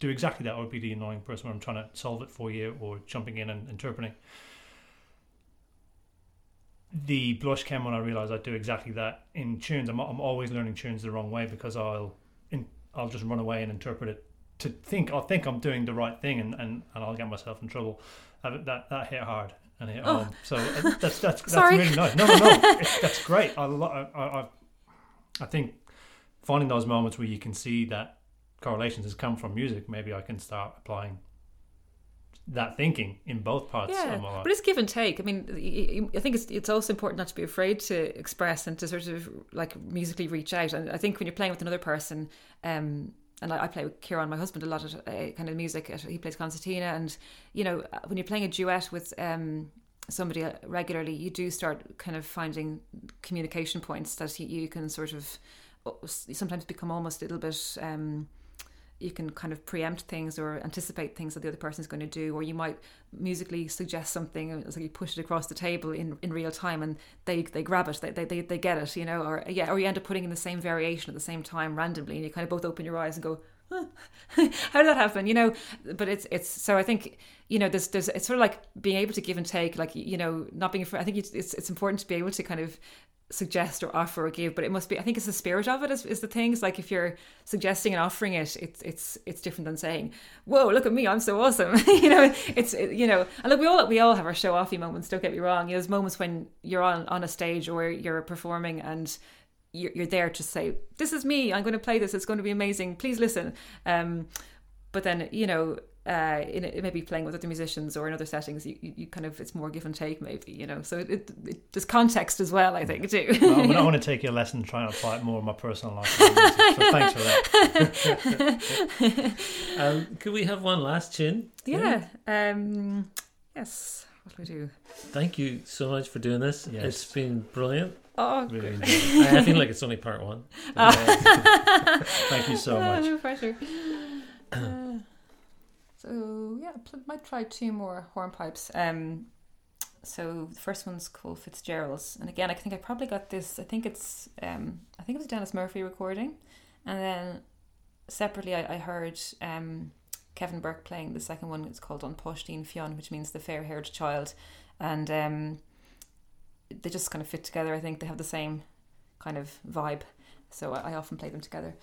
[SPEAKER 2] do exactly that I would be the annoying person where I'm trying to solve it for you or jumping in and interpreting the blush came when I realised I do exactly that in tunes. I'm, I'm always learning tunes the wrong way because I'll in, I'll just run away and interpret it to think I'll think I'm doing the right thing and, and, and I'll get myself in trouble. Uh, that that hit hard and hit
[SPEAKER 3] Oh.
[SPEAKER 2] home. So uh, that's that's that's <laughs> really nice. No, no, no. <laughs> It's, that's great. I, I I I think finding those moments where you can see that correlations has come from music. Maybe I can start applying that thinking in both parts
[SPEAKER 3] yeah
[SPEAKER 2] of my life.
[SPEAKER 3] but it's give and take i mean I think it's it's also important not to be afraid to express and to sort of like musically reach out and i think when you're playing with another person um and I, I play with Kieran, my husband, a lot of uh, kind of music. He plays concertina, and you know, when you're playing a duet with um, somebody uh, regularly, you do start kind of finding communication points that you, you can sort of uh, sometimes become almost a little bit. Um, you can kind of preempt things or anticipate things that the other person is going to do, or you might musically suggest something. It's like you push it across the table in, in real time, and they, they grab it, they, they, they, get it, you know, or yeah, or you end up putting in the same variation at the same time randomly, and you kind of both open your eyes and go, huh, <laughs> how did that happen, you know? But it's it's so I think you know there's there's it's sort of like being able to give and take, like you know, not being afraid. I think it's, it's important to be able to kind of suggest or offer or give but it must be i think it's the spirit of it is, is the things like if you're suggesting and offering it it's it's it's different than saying whoa look at me i'm so awesome. <laughs> You know it's it, you know and look we all we all have our show offy moments don't get me wrong. There's moments when you're on on a stage or you're performing and you're, you're there to say this is me i'm going to play this it's going to be amazing please listen. Um but then you know uh, in it, maybe playing with other musicians or in other settings, you, you, you kind of it's more give and take, maybe you know. So it, it, it there's context as well, I think too.
[SPEAKER 2] Well, but I want to <laughs> take your lesson and try and apply it more in my personal life. So thanks for that. <laughs>
[SPEAKER 1] Um, could we have one last tune?
[SPEAKER 3] yeah. Um. Yes. What do we do?
[SPEAKER 1] Thank you so much for doing this.
[SPEAKER 2] Yes.
[SPEAKER 1] It's been brilliant.
[SPEAKER 3] Oh,
[SPEAKER 2] Really
[SPEAKER 3] great. <laughs>
[SPEAKER 1] I I feel like it's only part one.
[SPEAKER 2] Thank you so much.
[SPEAKER 3] no pressure. <clears throat> So yeah, pl- might try two more hornpipes. Um, so the first one's called Fitzgerald's, and again, I think I probably got this. I think it's um, I think it was Denis Murphy recording, and then separately I, I heard um, Kevin Burke playing the second one. It's called An Páistín Fionn, which means the fair-haired child, and um, they just kind of fit together. I think they have the same kind of vibe, so I, I often play them together.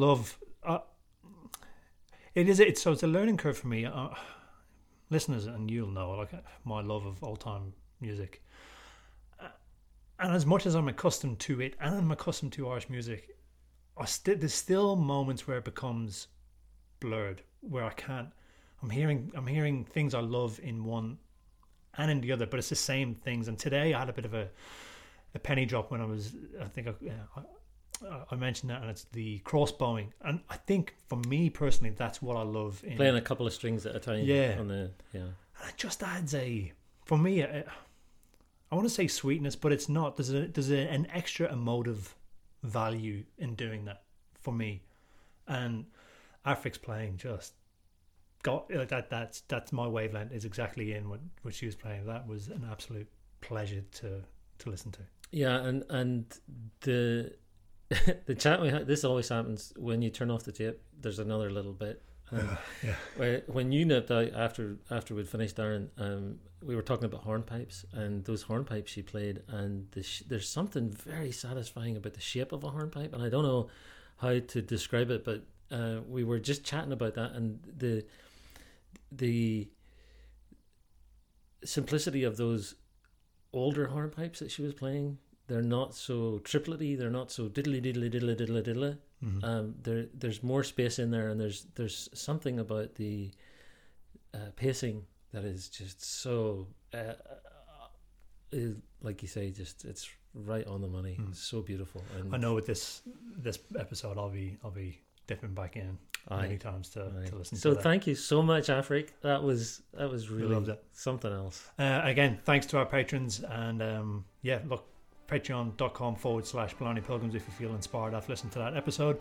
[SPEAKER 2] Love. Uh, it is. it. so it's a learning curve for me. Uh, listeners, and you'll know, like my love of old time music. Uh, and as much as I'm accustomed to it, and I'm accustomed to Irish music, I st- there's still moments where it becomes blurred, where I can't. I'm hearing I'm hearing things I love in one and in the other, but it's the same things. And today I had a bit of a a penny drop when I was. I think I, I, mentioned that, and it's the crossbowing. And I think for me personally, that's what I love. In,
[SPEAKER 1] Playing a couple of strings at a time.
[SPEAKER 2] Yeah.
[SPEAKER 1] On the yeah.
[SPEAKER 2] and it just adds a for me a, I want to say sweetness but it's not there's a there's a, an extra emotive value in doing that for me and Afric's playing just got like that that's that's my wavelength is exactly in what what she was playing that was an absolute pleasure to to listen to
[SPEAKER 1] Yeah, and and the <laughs> the chat we had. This always happens when you turn off the tape. There's another little bit. Um, <sighs>
[SPEAKER 2] yeah.
[SPEAKER 1] where when you nipped out after after we'd finished, Darren, um, we were talking about hornpipes and those hornpipes she played, and the sh- there's something very satisfying about the shape of a hornpipe, and I don't know how to describe it, but uh, we were just chatting about that, and the the simplicity of those older hornpipes that she was playing. They're not so triplety. They're not so diddly diddly diddly diddly diddly.
[SPEAKER 2] Mhm.
[SPEAKER 1] Um, there, there's more space in there, and there's there's something about the uh, pacing that is just so, uh, is, like you say, just it's right on the money.
[SPEAKER 2] Mm.
[SPEAKER 1] It's so beautiful. And
[SPEAKER 2] I know with this this episode I'll be I'll be dipping back in
[SPEAKER 1] Aye.
[SPEAKER 2] many times to,
[SPEAKER 1] Aye.
[SPEAKER 2] to listen
[SPEAKER 1] So
[SPEAKER 2] to
[SPEAKER 1] thank you so much, Afric. That was that was really something else.
[SPEAKER 2] Uh, again, thanks to our patrons. And um, yeah, look, patreon.com forward slash Blarney Pilgrims if you feel inspired after listening to that episode.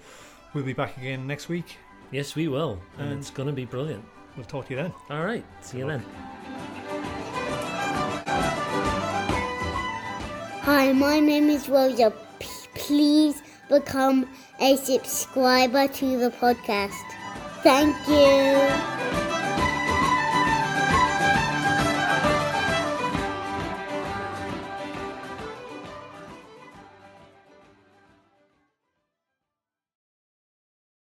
[SPEAKER 2] We'll be back again next week.
[SPEAKER 1] Yes, we will, and
[SPEAKER 2] And-
[SPEAKER 1] it's going to be brilliant.
[SPEAKER 2] We'll talk to you then.
[SPEAKER 1] All right, see you
[SPEAKER 2] Good
[SPEAKER 1] then.
[SPEAKER 4] Hi, my name is Rosa. P- please become a subscriber to the podcast. Thank you.